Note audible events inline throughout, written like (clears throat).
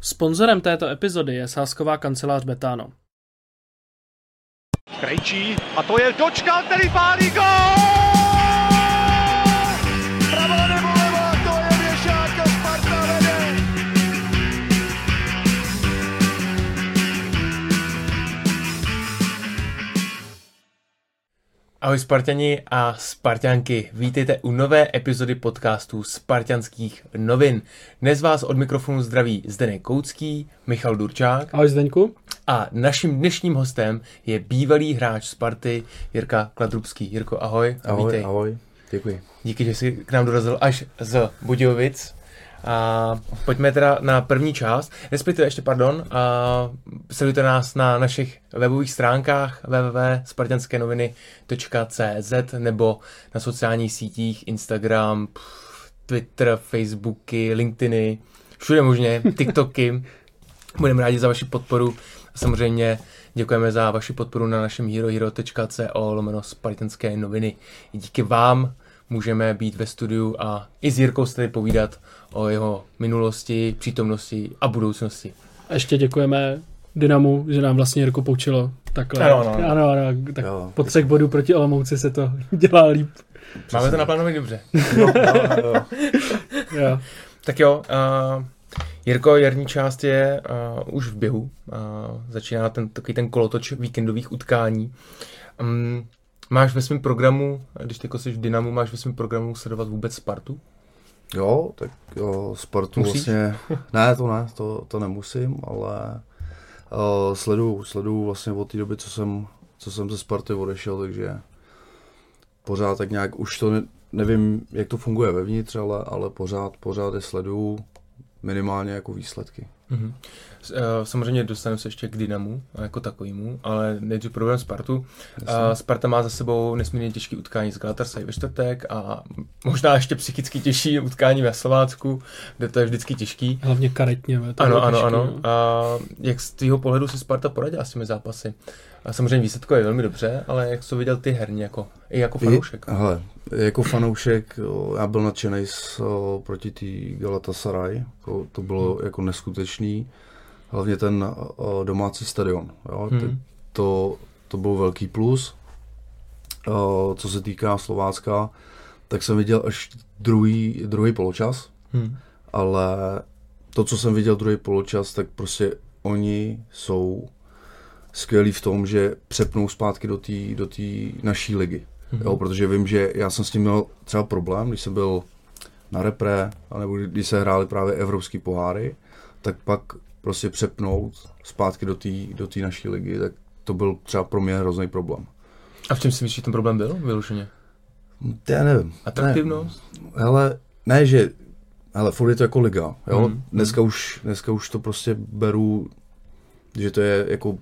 Sponzorem této epizody je sásková kancelář Betano. Krejčí a to je dočkal, který pálí gol! Ahoj Spartani a Spartianky, vítejte u nové epizody podcastu Spartianských novin. Dnes vás od mikrofonu zdraví Zdeněk Koucký, Michal Durčák Ahoj Zdeňku. a naším dnešním hostem je bývalý hráč Sparty Jirka Kladrubský. Jirko, ahoj. a Ahoj, vítej. ahoj, děkuji. Díky, že jsi k nám dorazil až z Budějovic. A pojďme teda na první část, respektive ještě pardon, a sledujte nás na našich webových stránkách www.spartianskenoviny.cz nebo na sociálních sítích Instagram, Twitter, Facebooky, LinkedIny, všude možně, (laughs) TikToky. Budeme rádi za vaši podporu. A samozřejmě děkujeme za vaši podporu na našem herohero.co lomeno Spartanské noviny. Díky vám můžeme být ve studiu a i s Jirkou se tady povídat o jeho minulosti, přítomnosti a budoucnosti. A ještě děkujeme Dynamu, že nám vlastně Jirku poučilo takhle. Ano, ano, ano. ano, tak Jo. po třech bodů proti Olomouci se to (laughs) dělá líp. Máme to naplánovat dobře. Jo, jo, jo. Jo. Tak jo, uh, Jirko, jarní část je uh, už v běhu. Uh, začíná ten, takový ten kolotoč víkendových utkání. Um, máš ve svém programu, když ty jsi v Dynamu, máš ve svém programu sledovat vůbec Spartu? jo, tak jo, sportu Musíš? vlastně, ne, to ne, to, to nemusím, ale uh, sleduju, sleduju vlastně od té doby, co jsem, co jsem ze Sparty odešel, takže pořád tak nějak, už to ne, nevím, jak to funguje vevnitř, ale, ale pořád, pořád je sleduju minimálně jako výsledky. Mhm. Eh, Samozřejmě dostaneme se ještě k Dynamu eh, jako takovému, ale nejdřív problém Spartu. A Sparta má za sebou nesmírně těžký utkání s Galatasaray ve čtvrtek a možná ještě psychicky těžší utkání ve Slovácku, kde to je vždycky těžký. Hlavně karetně. to Ano, ano, těžký, ano. no. A jak z tvého pohledu si Sparta poradila s těmi zápasy? A samozřejmě výsledko je velmi dobře, ale jak jsi to viděl ty herně, jako, i jako fanoušek? I, hele, jako fanoušek, já byl nadšený proti té Galatasaray, to, to bylo Hmm. jako neskutečný, hlavně ten o, domácí stadion, jo, Hmm. hmm. to, to byl velký plus. O, co se týká Slovácka, tak jsem viděl až druhý, druhý poločas, Hmm. ale to, co jsem viděl druhý poločas, tak prostě oni jsou skvělí v tom, že přepnou zpátky do té do tý naší ligy. Mhm. Jo, protože vím, že já jsem s tím měl třeba problém, když jsem byl na repre, anebo když se hrály právě evropský poháry, tak pak prostě přepnout zpátky do té do tý naší ligy, tak to byl třeba pro mě hrozný problém. A v čem si myslíš, že ten problém byl vyloženě? To já nevím. Atraktivnost? Ne, hele, ne, že hele, furt je to jako liga, jo? Mhm. Dneska, už, dneska už to prostě beru, že to je jako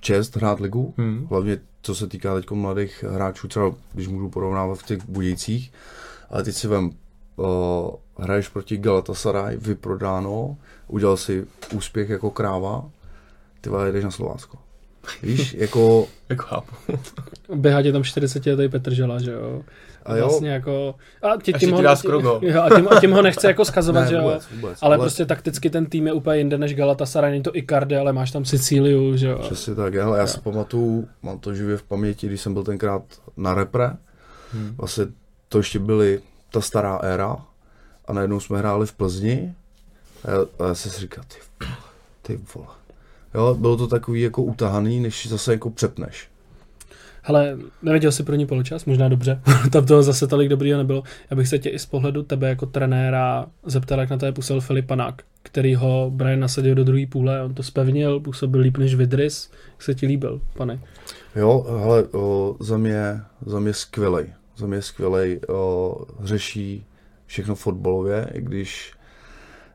čest hrát ligu, Hmm. Hlavně co se týká teď mladých hráčů, třeba když můžu porovnávat v těch Budějcích, ale teď si vem, uh, hraješ proti Galatasaray, vyprodáno, udělal si úspěch jako kráva, ty vole, jdeš na Slovácko. Víš, (laughs) jako, Jako chápu. (laughs) Běhá tě tam 40 letý Petr Žela, že jo. a jo, Vlastně jako... A, tě, skoro gol. jo, a, tím, a tím ho nechce jako skazovat, (laughs) ne, že jo. vůbec, vůbec, Ale, prostě takticky ten tým je úplně jinde než Galatasaray, není to Icardi, ale máš tam Sicíliu, že jo. Přesně tak, hele, já si pamatuju, mám to živě v paměti, když jsem byl tenkrát na repre, Hmm. vlastně to ještě byly ta stará éra a najednou jsme hráli v Plzni a já, jsem si říkal, ty, vole, ty vole. Jo, bylo to takový jako utahaný, než zase jako přepneš. Hele, neviděl jsi první poločas? Možná dobře. (laughs) Tam toho zase tolik dobrýho nebylo. Já bych se tě i z pohledu tebe jako trenéra zeptal, jak na to působil Filip Panák, který ho Brian nasadil do druhé půle, on to spevnil, působil líp než Vidris. Jak se ti líbil, pane? Jo, hele, o, za mě, za mě skvělej. Za mě skvělej, o, řeší všechno fotbalově, i když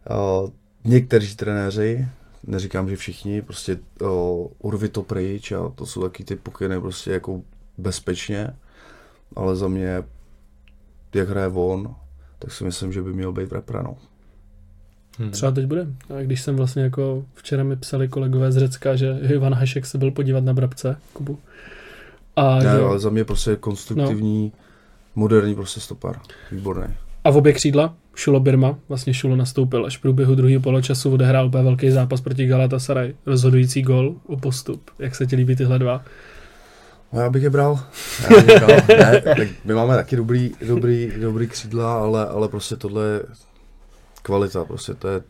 o, někteří trenéři, neříkám, že všichni, prostě o, urvi to pryč a to jsou taky ty pokyny prostě jako bezpečně, ale za mě, jak hraje on, tak si myslím, že by měl být no. Hmm. Třeba teď bude. A když jsem vlastně jako včera mi psali kolegové z Řecka, že Ivan Hašek se byl podívat na Brabce, Kubu. A Ne, že, ale za mě prostě konstruktivní, moderní prostě stopar. Výborný. A v obě křídla Šulo Birma, vlastně Šulo nastoupil až v průběhu druhého poločasu, odehrál úplně velký zápas proti Galatasaray, rozhodující gol o postup. Jak se ti líbí tyhle dva? No já bych je bral. (laughs) Já bych je bral. ne, tak my máme taky dobrý, dobrý, dobrý křídla, ale, ale prostě tohle je kvalita, prostě to je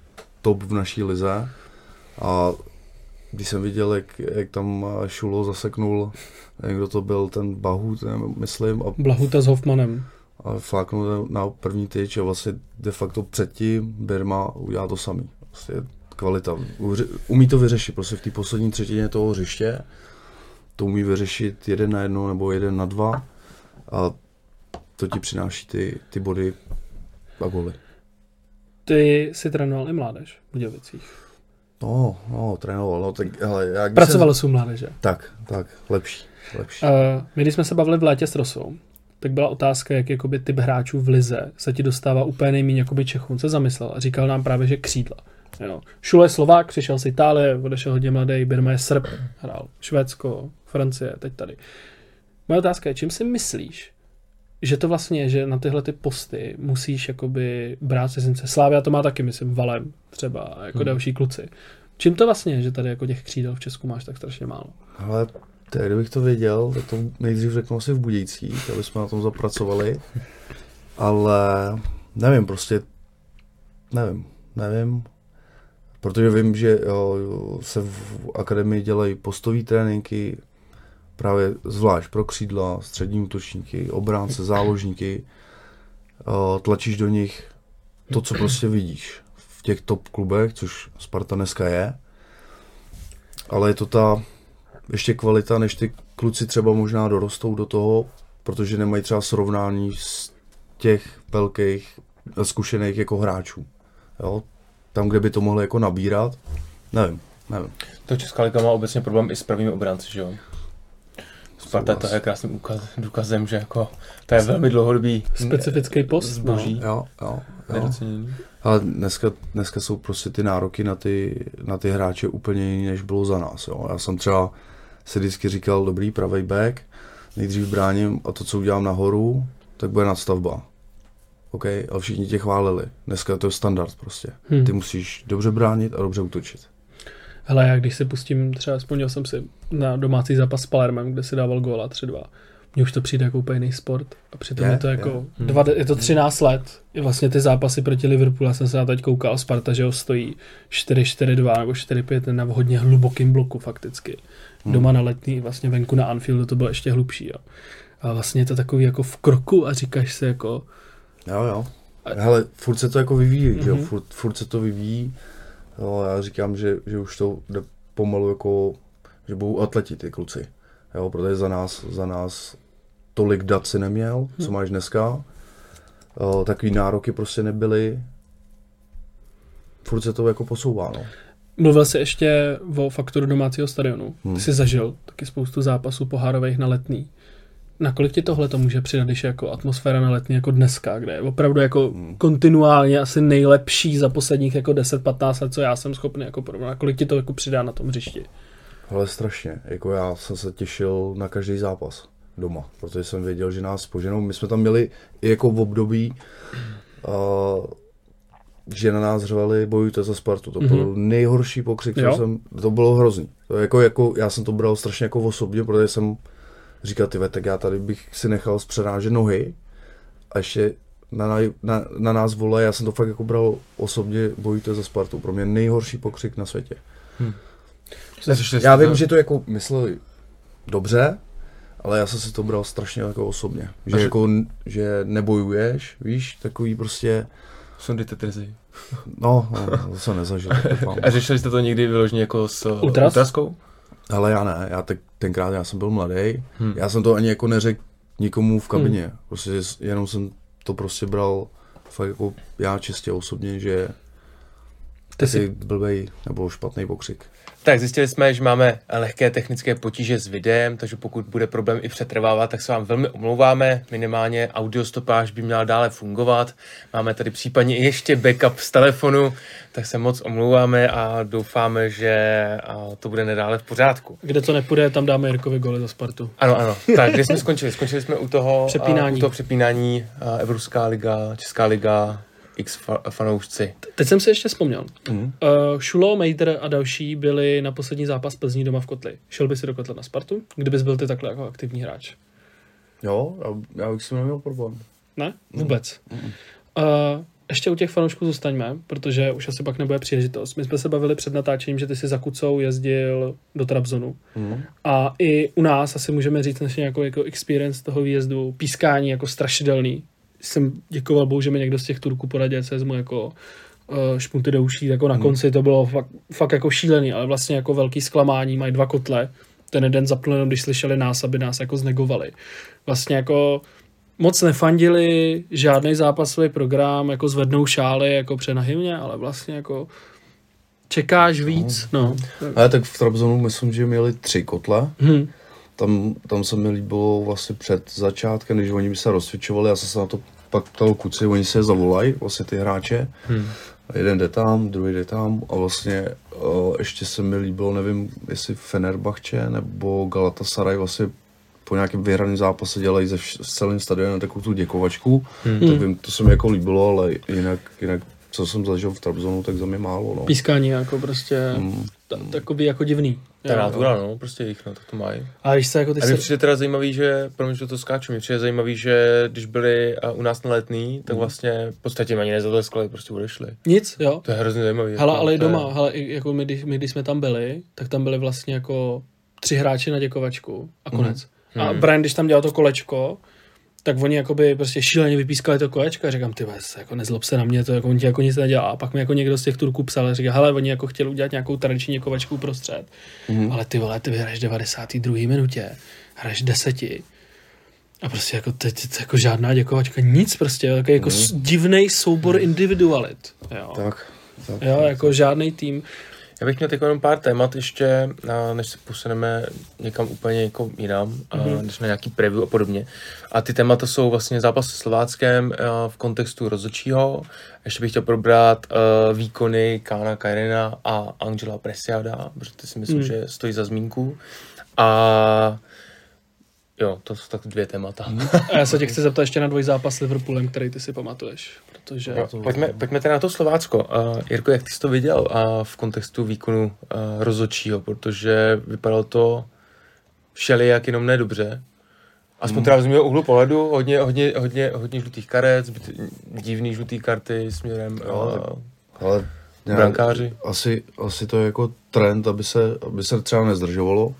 top v naší lize. A když jsem viděl, jak, jak tam Šulo zaseknul, nevím, kdo to byl, ten Bahut, myslím, a, Blahuta s Hoffmanem. A fláknul na první tyč a vlastně de facto předtím Birma udělá to samý. Prostě kvalita. Umí to vyřešit, prostě v té poslední třetině toho hřiště to umí vyřešit jeden na jedno nebo jeden na dva a to ti přináší ty, ty body a goly. Ty si trénoval i mládež v Budějovicích. No, no, trénoval, no, tak, hele, jak by Pracoval jsi u mládeže. Tak, tak, lepší, lepší. Uh, my, když jsme se bavili v létě s Rosou, tak byla otázka, jak jakoby typ hráčů v Lize se ti dostává úplně nejméně jakoby Čechům. Se zamyslel a říkal nám právě, že křídla. Jo. Šule je Slovák, přišel z Itálie, odešel hodně mladý, Birma je Srb, hrál Švédsko, Francie, teď tady. Moje otázka je, čím si myslíš, že to vlastně je, že na tyhle ty posty musíš jakoby brát cizince. Slávia to má taky, myslím, Valem třeba, jako hmm. další kluci. Čím to vlastně je, že tady jako těch křídel v Česku máš tak strašně málo? Ale tak kdybych to věděl, tak to nejdřív řeknu asi v Budějcích, aby jsme na tom zapracovali. Ale nevím, prostě nevím, nevím. Protože vím, že jo, se v akademii dělají postové tréninky, právě zvlášť pro křídla, střední útočníky, obránce, záložníky. Tlačíš do nich to, co prostě vidíš v těch top klubech, což Sparta dneska je. Ale je to ta ještě kvalita, než ty kluci třeba možná dorostou do toho, protože nemají třeba srovnání z těch velkých zkušených jako hráčů. Jo? Tam, kde by to mohli jako nabírat, nevím, nevím. To Česká liga má obecně problém i s pravými obránci, že jo? Sparta to je krásným ukaz, důkazem, že jako to je velmi dlouhodobý Specifický post, zboží. no. Jo, jo, jo. Nedocenění. Ale dneska, dneska jsou prostě ty nároky na ty, na ty hráče úplně jiný, než bylo za nás. Jo. Já jsem třeba si vždycky říkal, dobrý pravý back, nejdřív bráním a to, co udělám nahoru, tak bude nadstavba. OK, ale všichni tě chválili. Dneska to je standard prostě. Hmm. Ty musíš dobře bránit a dobře útočit. Hele, já když si pustím, třeba vzpomněl jsem si na domácí zápas s Palermem, kde si dával góla 3-2. Mně už to přijde jako úplně jiný sport. A přitom Je, je, to jako, je. je. Dva, je to 13 let. I vlastně ty zápasy proti Liverpoolu, já jsem se na teď koukal, Sparta, že ho stojí 4-4-2 nebo 4-5 na hodně hlubokým bloku fakticky. Hmm. Doma na letní, vlastně venku na Anfieldu to bylo ještě hlubší. Jo. A vlastně je to takový jako v kroku a říkáš si jako, Jo, jo. Hele, furt se to jako vyvíjí, mm-hmm. jo, Mhm. furt, furt se to vyvíjí. Jo, já říkám, že, že už to jde pomalu jako, že budou atleti ty kluci. Jo, protože za nás, za nás tolik dat si neměl, co máš dneska. Jo, takový nároky prostě nebyly. Furt se to jako posouvá, no. Mluvil jsi ještě o faktoru domácího stadionu. Hmm. Ty jsi zažil taky spoustu zápasů pohárových na letný. Nakolik ti tohle to může přidat, když je jako atmosféra na letní jako dneska, kde je opravdu jako Hmm. kontinuálně asi nejlepší za posledních jako 10-15 let, co já jsem schopný jako porovnat. Nakolik ti to jako přidá na tom hřišti? Ale strašně, jako já jsem se těšil na každý zápas doma, protože jsem věděl, že nás poženou. My jsme tam měli i jako v období, uh, že na nás řvali bojujte za Spartu. To byl nejhorší pokřik, co jsem, to bylo hrozný. To jako, jako, já jsem to bral strašně jako osobně, protože jsem říkal, ty tak já tady bych si nechal zpřerážet nohy a ještě na, na, na, na nás vole, já jsem to fakt jako bral osobně, bojujte za Spartu. Pro mě nejhorší pokřik na světě. Neslyšeli Já vím, že to jako mysleli dobře, ale já jsem si to bral strašně jako osobně. Že, A že- jako, že nebojuješ, víš, takový prostě, Sundejte trzy. no, no to jsem nezažil. (laughs) A řešili jste to někdy vyloženě jako s uh, Ultras? ultraskou? Ale já ne, já te, tenkrát já jsem byl mladý, Hmm. já jsem to ani jako neřekl nikomu v kabině, prostě jenom jsem to prostě bral fakt jako já čistě osobně, že Ty Taky blbej nebo špatný pokřik. Tak zjistili jsme, že máme lehké technické potíže s videem, takže pokud bude problém i přetrvávat, tak se vám velmi omlouváme. Minimálně audiostopáž by měla dále fungovat. Máme tady případně i ještě backup z telefonu, tak se moc omlouváme a doufáme, že a, to bude nedále v pořádku. Kde to nepůjde, tam dáme Jirkovi goly za Spartu. Ano, ano. Tak, kde jsme skončili? Skončili jsme u toho Přepínání. A, u toho přepínání Evropská liga, Česká liga, X fa- fanoušci. Teď jsem si ještě vzpomněl. Mhm. Uh, Šulo, Mejder a další byli na poslední zápas Plzní doma v Kotli. Šel by si do Kotle na Spartu, kdybys byl ty takhle jako aktivní hráč? Jo, já, já bych s tím neměl problém. Ne? Vůbec. Uh, ještě u těch fanoušků zůstaňme, protože už asi pak nebude příležitost. My jsme se bavili před natáčením, že ty si za Kucou jezdil do Trabzonu. Mm. A i u nás asi můžeme říct naše nějakou jako experience toho výjezdu, pískání jako strašidelný. Jsem děkoval Bohu, že mi někdo z těch Turků poradil, se vezmu jako uh, špunty do uší, jako na konci to bylo fakt, fakt jako šílený, ale vlastně jako velký zklamání, mají dva kotle, ten jeden zapl jenom, když slyšeli nás, aby nás jako znegovali. Vlastně jako moc nefandili, žádný zápasový program, jako zvednou šály, jako přenahymně, ale vlastně jako čekáš víc, no. Ale tak v Trabzonu myslím, že měli tři kotle. Hm. Tam, tam se mi líbilo vlastně před začátkem, když oni by se rozcvičovali, já jsem se na to pak ptal kuci, oni se zavolají, vlastně ty hráče. Hmm. Jeden jde tam, druhý jde tam a vlastně uh, ještě se mi líbilo, nevím, jestli Fenerbahce nebo Galatasaray vlastně po nějakém vyhraném zápase dělají ze vš- s celým stadionem takovou tu děkovačku, hmm. tak vím, to se mi jako líbilo, ale jinak, jinak co jsem zažil v Trabzonu, tak za mě málo, no. Pískání jako prostě Mm. ta, takový jako divný. Ta Jo. nátura, no, prostě jich, no, tak to mají. A když se jako ty A mně se... přijde teda zajímavý, že, promiň, že to skáču, mně přijde zajímavý, že když byli a, u nás na letný, tak vlastně v podstatě ani nezatleskali, prostě odešli. Nic, jo. To je hrozně zajímavý. Hele, jako, ale i je- doma, hele, i jako my, když, my, když jsme tam byli, tak tam byli vlastně jako tři hráči na děkovačku a konec. A Mhm. Brian, když tam dělal to kolečko, tak oni jakoby prostě šíleně vypískali to kolečko a říkám, ty vole, jako nezlob se na mě, to jako on ti jako nic nedělá. A pak mi jako někdo z těch Turků psal a říká, hele, oni jako chtěli udělat nějakou tradiční děkovačku uprostřed. Mhm. Ale ty vole, ty vyhraješ 92. minutě, hraješ deseti. A prostě jako teď jako žádná děkovačka, nic prostě, jako, jako mm. divný soubor individualit. Jo. Tak, tak. Jo, jako žádný tým. Já bych měl teď jenom pár témat ještě, než se posuneme někam úplně jako jinam, mm-hmm. než na nějaký preview a podobně. A ty témata jsou vlastně zápas se Slováckem a, v kontextu rozhodčího. Ještě bych chtěl probrat uh, výkony Kána Kajrena a Angela Presiada, protože ty si myslím, mm. že stojí za zmínku. A jo, to jsou tak dvě témata. Mm. A já se tě chci zeptat ještě na dvojzápas s Liverpoolem, který ty si pamatuješ. Protože Jo, pojďme, pojďme teda na to Slovácko. Uh, Jirko, jak ty jsi to viděl uh, v kontextu výkonu uh, rozhodčího, protože vypadalo to všelijak jenom nedobře. Aspoň teda z mého úhlu pohledu, hodně, hodně, hodně, hodně žlutých karet, zbyt- divný žlutý karty směrem Jo, uh, Ale brankáři. Asi, asi to je jako trend, aby se, aby se třeba nezdržovalo.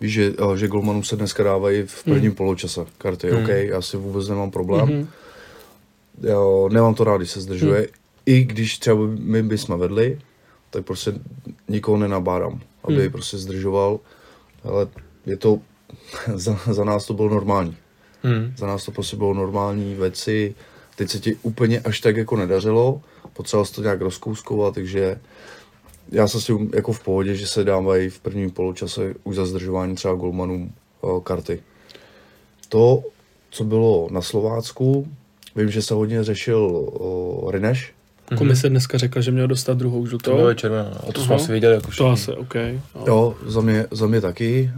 Víš, že, eh, že golmanům se dneska dávají v prvním mm. poločase karty. Mm. OK, já si vůbec nemám problém. Mm. Mhm. Jo, nemám to rád, když se zdržuje. Hmm. I když třeba my bychom vedli, tak prostě nikoho nenabádám, aby hmm. prostě zdržoval. Ale je to, (laughs) za, za nás to bylo normální. Hmm. Za nás to prostě bylo normální věci. Teď se ti úplně až tak jako nedařilo, potřeboval to nějak rozkouskovat, takže já jsem si jako v pohodě, že se dávají v prvním poločase už za zdržování třeba golmanům o, karty. To, co bylo na Slovácku, vím, že se hodně řešil o, Rineš, Komise dneska řekla, že měl dostat druhou To žlutou. bylo červená, a to jsme asi viděli jako To všichni. asi, OK. No. Jo, za mě, za mě taky.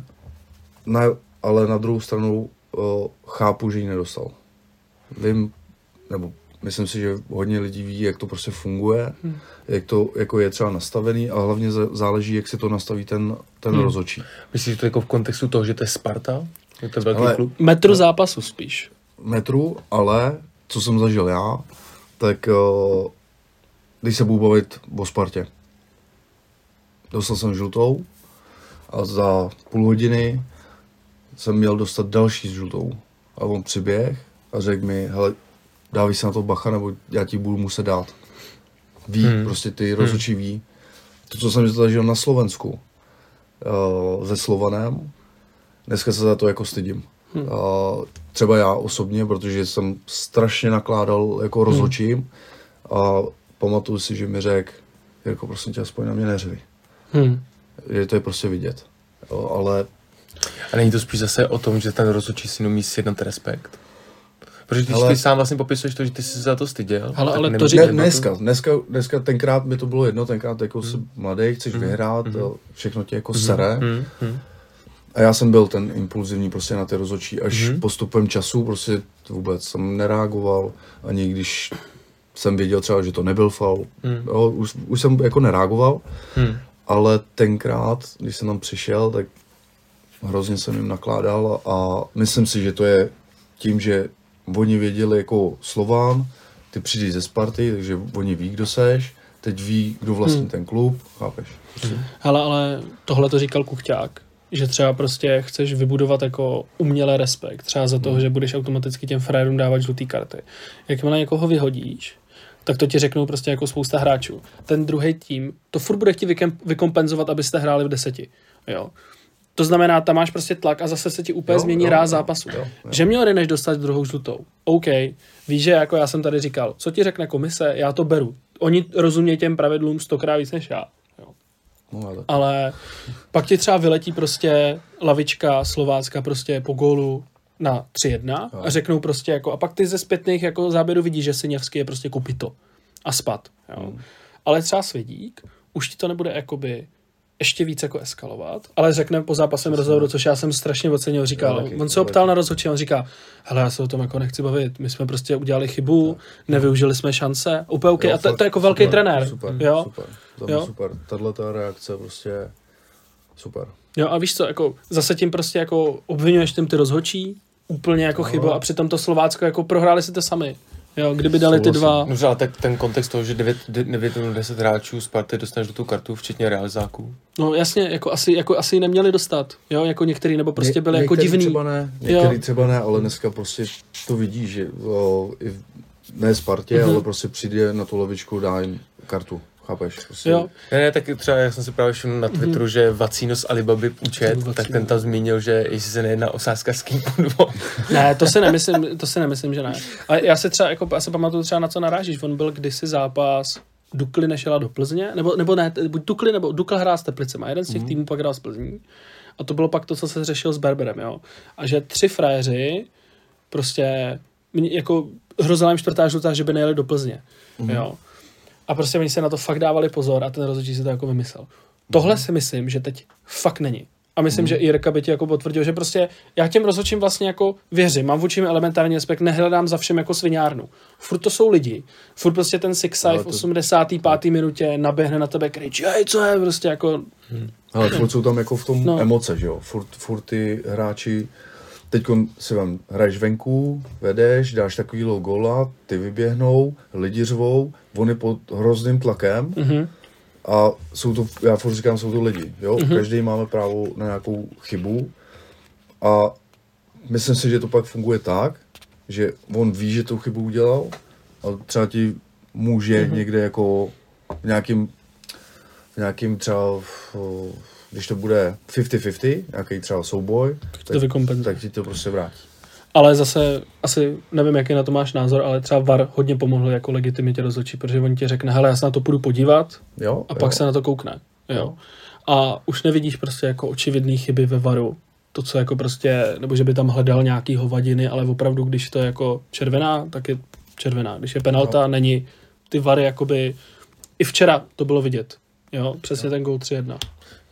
Na, ale na druhou stranu o, chápu, že ji nedostal. Vím, nebo myslím si, že hodně lidí ví, jak to prostě funguje, Hmm. jak to jako je třeba nastavený a hlavně záleží, jak si to nastaví ten, ten Hmm. rozhodčí. Myslíš že to jako v kontextu toho, že to je Sparta? Je to velký Ale- klub? Metru zápasu spíš. Metru, ale co jsem zažil já, tak o, když se budu bavit o Spartě. Dostal jsem žlutou a za půl hodiny jsem měl dostat další žlutou. A on přiběh a řekl mi, hele, dávej si na to bacha, nebo já ti budu muset dát. Ví, Hmm. hmm. prostě ty rozhodčí ví. To, co jsem zažil na Slovensku uh, se Slovanem, dneska se za to jako stydím. Hmm. Uh, třeba já osobně, protože jsem strašně nakládal jako rozhodčím a pamatuju si, že mi řekl, Jirko, prosím tě, aspoň na mě neřvi. Hmm. Je to je prostě vidět. Jo, ale A není to spíš zase o tom, že ten rozhodčí si umí sjednat respekt? Protože když Ale- ty sám vlastně popisuješ to, že ty jsi se za to styděl. Ale- ale to nemůže- řík- ne, nebo dneska, dneska, dneska, tenkrát mi to bylo jedno, tenkrát jako jsi mladý, chceš vyhrát, Mhm. jo, všechno tě jako sere. Hmm, hmm. A já jsem byl ten impulzivní prostě na ty rozhodčí, až Mhm. postupem času prostě vůbec jsem nereagoval, ani když jsem věděl třeba, že to nebyl faul. Hmm. Jo, už, už jsem jako nereagoval, Hmm. ale tenkrát, když jsem tam přišel, tak hrozně jsem jim nakládal a myslím si, že to je tím, že oni věděli jako Slován, ty přijdeš ze Sparty, takže oni ví, kdo seš, teď ví, kdo vlastní Hmm. ten klub, chápeš? Prostě. Hele, ale tohle to říkal Kuchťák, že třeba prostě chceš vybudovat jako umělé respekt, třeba za toho, že budeš automaticky těm frérům dávat žlutý karty. Jakmile někoho vyhodíš, tak to ti řeknou prostě jako spousta hráčů. Ten druhý tým to furt bude chtít vykompenzovat, abyste hráli v deseti. Jo. To znamená, tam máš prostě tlak a zase se ti úplně Jo, změní jo, ráz jo, zápasu. jo, jo. Že měl než dostat druhou žlutou. OK, víš, že jako já jsem tady říkal, co ti řekne komise, já to beru. Oni rozumějí těm pravidlům stokrát víc než já. Jo No, ale ale pak ti třeba vyletí prostě lavička slovácka prostě po gólu na 3-1 a řeknou prostě jako, a pak ty ze zpětných jako záběrů vidíš, že Siněvský je prostě kupito a spad. Jo. Ale třeba Svědík už ti to nebude jakoby ještě víc jako eskalovat, ale řekne po zápasem rozhovoru, což já jsem strašně ocenil, říkal, taky, on se optal taky. na rozhodčí, on říká, hele, já se o tom jako nechci bavit, my jsme prostě udělali chybu, nevyužili jsme šance, úplně OK, Jo, a to, to je jako velký super, trenér, Super, jo, super. Jo. super. Tahle ta reakce prostě super. Jo a víš co, jako zase tím prostě jako obvinuješ tím ty rozhočí, úplně jako No. chybu a přitom to Slovácko jako prohráli si to sami. Jo, kdyby dali ty dva, Dobře, ale tak ten kontext toho, že 9, 9 nebo 10 hráčů z party dostaneš do tu kartu, včetně realizáků. no jasně, jako asi, jako asi neměli dostat, jo, jako některý, nebo prostě byli jako některý divný. Třeba ne, některý Jo. třeba ne, ale dneska prostě to vidíš, že o, i v, ne Spartě, Mhm. ale prostě přijde na tu levičku, dá jim kartu. Chápeš? Prostě, Jo, Ne, ne, tak třeba já jsem si právě všiml na Twitteru, že Vacíno z Alibaby účet, Vacíno. tak ten tam zmínil, že jestli se nejedná o sáskarský podvod. (laughs) ne, to si nemyslím, to si nemyslím, že ne. A já se třeba, jako, já se pamatuju třeba na co narážíš, on byl kdysi zápas Dukly nešela do Plzně, nebo, nebo ne, buď Dukly, nebo Dukla hrál s Teplicema, jeden z těch týmů pak hrál s Plzní. A to bylo pak to, co se řešil s Berberem, jo. A že tři frajeři prostě mě, jako hrozila jim čtvrtá žlutá, že by nejeli do Plzně, jo. A prostě oni se na to fakt dávali pozor a ten rozhodčí si to jako vymyslel. Tohle si myslím, že teď fakt není. A myslím, že i Jirka by ti jako potvrdil, že prostě já těm rozhodčím vlastně jako věřím, mám vůči elementární respekt, nehledám za všem jako sviňárnu. Furt to jsou lidi, furt prostě ten Six v to- 85. minutě naběhne na tebe krič, hej, co je, prostě jako, Ale furt jsou tam jako v tom no. emoce, že jo? Furt, furt ty hráči, teď si vám hraješ venku, vedeš, dáš takovýhle góla, ty vyběhnou, lidi řvou, on je pod hrozným tlakem mhm, a jsou to, já furt říkám, jsou to lidi, jo? Každý máme právo na nějakou chybu a myslím si, že to pak funguje tak, že on ví, že tu chybu udělal a třeba ti může někde jako v nějakým, v nějakým třeba, v, když to bude 50-50, nějaký třeba souboj, to vykompenzuje. tak ti to prostě vrátí. Ale zase, asi nevím, jaký na to máš názor, ale třeba VAR hodně pomohl jako legitimitě rozhodčí, protože on ti řekne, hele, já se na to půjdu podívat Jo? a jo. pak se na to koukne. Jo. A už nevidíš prostě jako očividné chyby ve VARu. To, co jako prostě, nebo že by tam hledal nějaký hovadiny, ale opravdu, když to je jako červená, tak je červená. Když je penalta, není ty VARy jakoby, i včera to bylo vidět. Jo, přesně ten gol 3-1.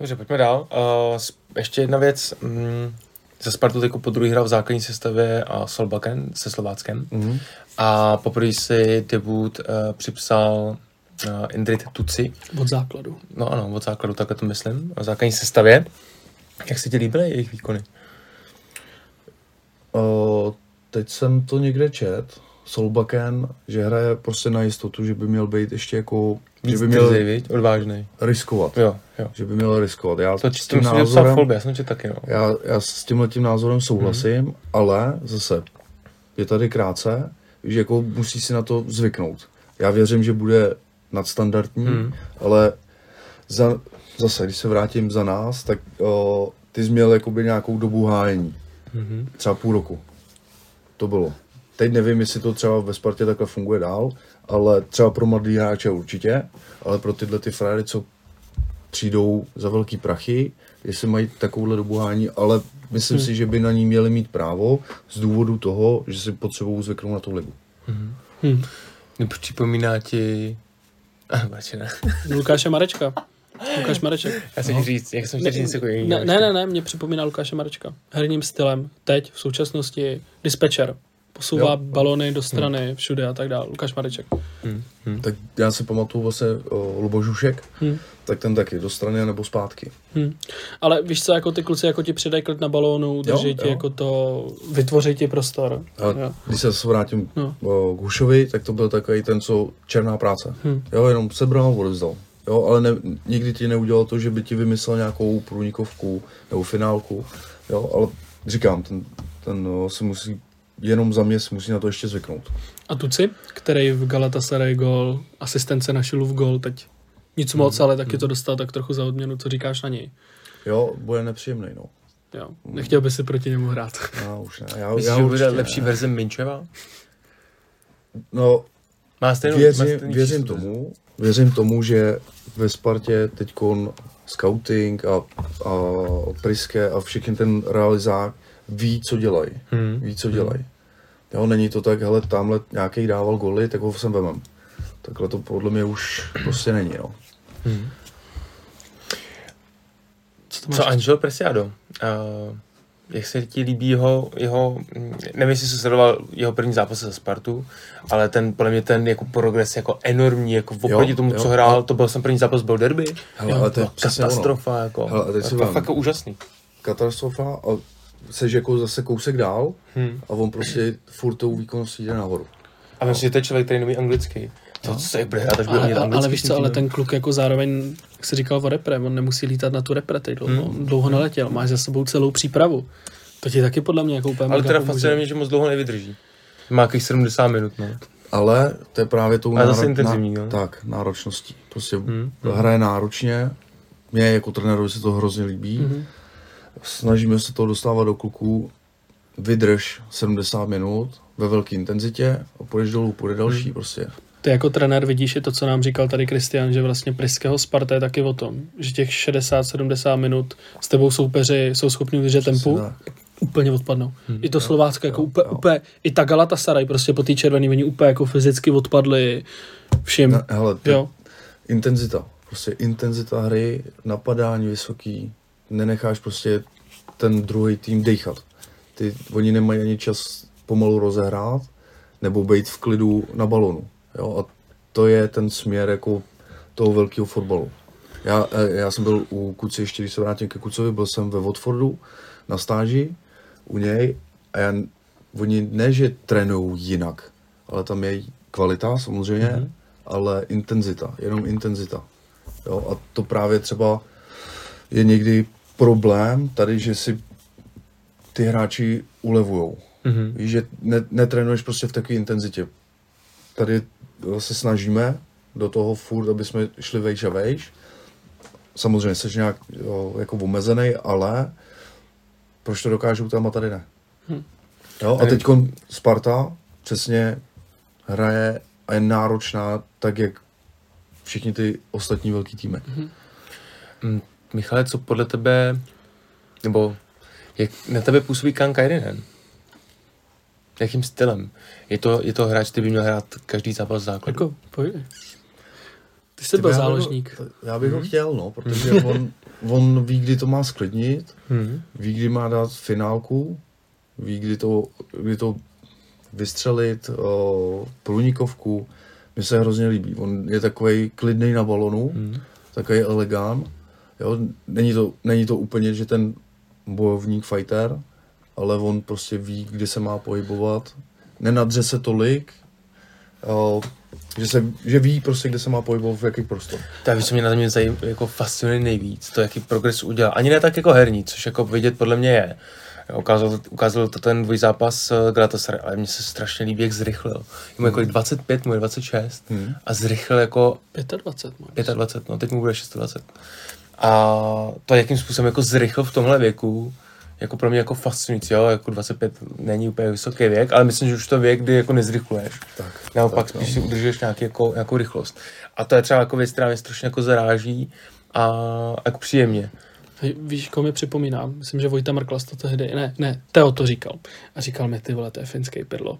Dobře, pojďme dál. Uh, ještě jedna věc. Mm, za Spartu teď po druhý hrál v základní sestavě a Solbaken se Slováckem. Mhm. A poprvé si debut uh, připsal uh, Indrit Tuci. Od základu. No ano, od základu takhle to myslím. V základní sestavě. Jak se ti líbily jejich výkony? O, teď jsem to někde čet, Solbaken, že hraje prostě na jistotu, že by měl být ještě jako, že by měl drzej, viď? Odvážnej. riskovat. Jo, jo. Že by měl riskovat. Já To s tím folbě, já jsem tě taky, no. já, já s tímhle tím názorem souhlasím, Mhm. ale zase je tady krátce, že jako musí si na to zvyknout. Já věřím, že bude nadstandardní, Mhm. ale za, zase, když se vrátím za nás, tak o, ty jsi měl jakoby nějakou dobu hájení. Mhm. Třeba půl roku. To bylo. Teď nevím, jestli to třeba ve Spartě takhle funguje dál, ale třeba pro mladý hráče určitě, ale pro tyhle ty frajery, co přijdou za velký prachy, jestli mají takovouhle dobuhání, ale myslím hmm. si, že by na ní měli mít právo z důvodu toho, že si potřebují zvyknout na tu ligu. Hm. Nepřipomíná ti... (laughs) Ah. (laughs) Lukáše Marečka. Lukáš Mareček. Já jsem no. říct, jak jsem chtěl říct něco jiného. ne, ne, ne, ne, mě připomíná Lukáše Marečka. Herním stylem, teď, v současnosti, dispečer. Posouvá Jo. balony do strany, všude a tak dále. Lukáš Mareček. Hm, hm. Tak já si pamatuju vlastně o, Lubožušek, Hm. tak ten taky do strany nebo zpátky. Hm. Ale víš co, jako ty kluci jako ti přidají klid na balónu, drží ti jo. jako to, vytvoří ti prostor. A Jo. když se zase vrátím No. o, k Hušovi, tak to byl takový ten, co černá práce. Hm. Jo, jenom sebral, odevzdal. Jo, ale ne, nikdy ti neudělal to, že by ti vymyslel nějakou průnikovku nebo finálku. Jo, ale říkám, ten, ten no, si musí, jenom za mě si musí na to ještě zvyknout. A Tuci, který v Galatasaray gol, asistence na Šilův gol, teď nic moc, ale taky to dostal tak trochu za odměnu, co říkáš na něj. Jo, bude nepříjemný, no. Jo. Nechtěl by si proti němu hrát. Já už ne. Já, Myslíš, já že bude určitě lepší ne. verze Minčeva? No, Má stejnou, má věřím, stejný věřím číslo. tomu, věřím tomu, že ve Spartě teď scouting a, a Priske a všechny ten realizák ví, co dělají. Hmm. Ví, co dělají. Jo, není to tak, hele, tamhle nějaký dával goly, tak ho sem vemem. Takhle to podle mě už prostě není, no. Co to máš? Co Angel Presiado? Uh, jak se ti líbí jeho, jeho, nevím, jestli jsi sledoval jeho první zápas za Spartu, ale ten, podle mě ten jako progres jako enormní, jako oproti Jo, tomu, jo, co hrál, jo. to byl jsem první zápas, byl derby, Hele, Jo, ale to je přesně ono. katastrofa, jako, Hele, a teď jako vem. fakt jako úžasný. Katastrofa a seš jako zase kousek dál Hmm. a on prostě furt tou výkonností jde nahoru. A myslím, že to je člověk, který neumí anglicky. To, co hrát, až bude Ale, anglicky. ale víš co, ale ten kluk jako zároveň, jak jsi říkal o repre, on nemusí lítat na tu repre teď dlouho, Hmm. dlouho neletěl, máš za sebou celou přípravu. To ti taky podle mě jako úplně Ale teda fascinuje mě, že moc dlouho nevydrží. Má jakých 70 minut, no. Ale to je právě tou Ale zase intenzivní, jo. tak, náročností. Prostě Hmm. hraje náročně. Mně jako trenérovi se to hrozně líbí. Mhm. Snažíme se to dostávat do kluků. Vydrž 70 minut ve velké intenzitě a půjdeš dolů, půjde další Hmm. prostě. Ty jako trenér vidíš i to, co nám říkal tady Kristian, že vlastně Priského Sparta je taky o tom, že těch 60-70 minut s tebou soupeři jsou schopni udržet tempu, Tak. úplně odpadnou. Hmm. I to Slovácko, jako jo, úplně, jo. úplně, i ta Galatasaray prostě po té červený oni úplně jako fyzicky odpadli všim. Ne, hele, ty, Jo. intenzita. Prostě intenzita hry, napadání vysoký, nenecháš prostě ten druhý tým dechat. Ty, oni nemají ani čas pomalu rozehrát, nebo být v klidu na balonu. Jo? A to je ten směr jako toho velkého fotbalu. Já, eh, já jsem byl u Kuci, ještě když se vrátím ke Kucovi, byl jsem ve Watfordu na stáži u něj a já, oni ne, že trénují jinak, ale tam je kvalita samozřejmě, Mhm. mm-hmm. ale intenzita, jenom intenzita. Jo? A to právě třeba je někdy problém tady, že si ty hráči ulevujou. Mhm. Víš, že ne, netrénuješ prostě v takové intenzitě. Tady se snažíme do toho furt, aby jsme šli vejš a vejš. Samozřejmě jsi nějak jo, jako omezený, ale proč to dokážou tam a tady ne? Hm. Jo, a teď Sparta přesně hraje a je náročná tak, jak všichni ty ostatní velký týmy. Mm, Michale, co podle tebe, nebo jak na tebe působí Kan Kairinen? Jakým stylem? Je to, je to hráč, který by měl hrát každý zápas základu? Jako, pojď. Ty jsi byl já bych ho- záložník. Já bych ho chtěl, no, protože on, on ví, kdy to má sklidnit, Hmm. ví, kdy má dát finálku, ví, kdy to, kdy to vystřelit, o, průnikovku. Mně se hrozně líbí. On je takový klidný na balonu, Hmm. takový elegán. Jo? Není, to, není to úplně, že ten bojovník, fighter, ale on prostě ví, kdy se má pohybovat. Nenadře se tolik, o, že, se, že ví prostě, kde se má pohybovat, v jakých prostorech. Tak co mě na mě zajím, jako fascinuje nejvíc, to jaký progres udělal. Ani ne tak jako herní, což jako vidět podle mě je. Ukázal, ukázal to ten dvojzápas uh, Galatasaray, ale mně se strašně líbí, jak zrychlil. Mu je kolik 25, mu je 26 Hmm. a zrychlil jako 25 máš. 25, no teď mu bude 26. A to, jakým způsobem jako zrychl v tomhle věku, jako pro mě jako fascinující, jo, jako 25 není úplně vysoký věk, ale myslím, že už to věk, kdy jako nezrychluješ. Tak, Naopak tak, no. spíš si udržuješ nějaký jako, nějakou rychlost. A to je třeba jako věc, která mě strašně jako zaráží a jako příjemně. Hej, Víš, koho mi připomíná? Myslím, že Vojta Mrklas to tehdy, ne, ne, Teo to říkal. A říkal mi, ty vole, to je finský pirlo.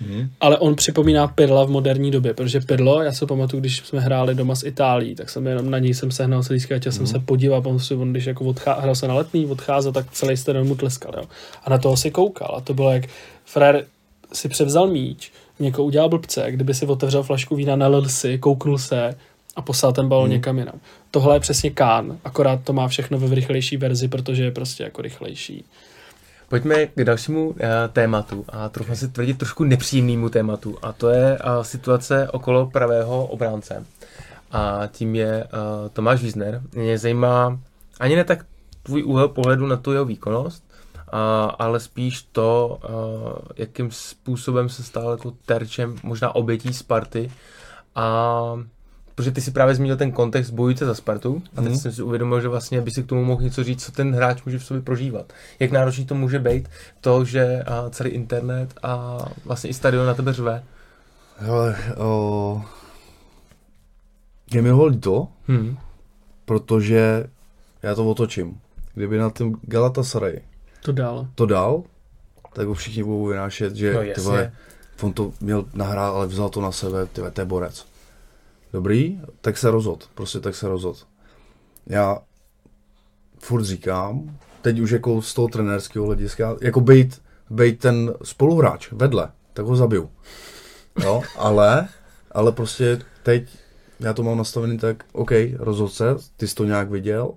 Mhm. Ale on připomíná Pirla v moderní době, protože Pirlo, já si pamatuju, když jsme hráli doma s Itálií, tak jsem jenom na něj jsem sehnal celý skvělý a jsem se podíval, pamatuju, on když jako odchá, hrál se na letný, odcházel, tak celý stadion mu tleskal, jo. A na toho si koukal a to bylo jak Frér si převzal míč, někoho udělal blbce, kdyby si otevřel flašku vína, nalil si, kouknul se a poslal ten balon někam jinam. Tohle je přesně Kán, akorát to má všechno ve rychlejší verzi, protože je prostě jako rychlejší. Pojďme k dalšímu uh, tématu a trochu si tvrdit trošku nepříjemnému tématu a to je uh, situace okolo pravého obránce. A tím je uh, Tomáš Wiesner. Mě zajímá ani ne tak tvůj úhel pohledu na tu jeho výkonnost, uh, ale spíš to, uh, jakým způsobem se stal jako terčem, možná obětí Sparty a protože ty si právě zmínil ten kontext bojujíce za Spartu a teď Mhm. jsem si uvědomil, že vlastně by si k tomu mohl něco říct, co ten hráč může v sobě prožívat. Jak náročný to může být, to, že a, celý internet a vlastně i stadion na tebe řve. Hele, o... je mi ho líto, Hmm. protože já to otočím. Kdyby na tom Galatasaray To dál. to dal, tak ho všichni budou vynášet, že No no, jasně. tyhle, on to měl nahrát, ale vzal to na sebe, tyhle, to je borec. Dobrý, tak se rozhod, prostě tak se rozhod. Já furt říkám, teď už jako z toho trenérského hlediska, jako bejt, bejt ten spoluhráč vedle, tak ho zabiju. Jo, ale, ale prostě teď já to mám nastavený tak, OK, rozhod se, ty jsi to nějak viděl,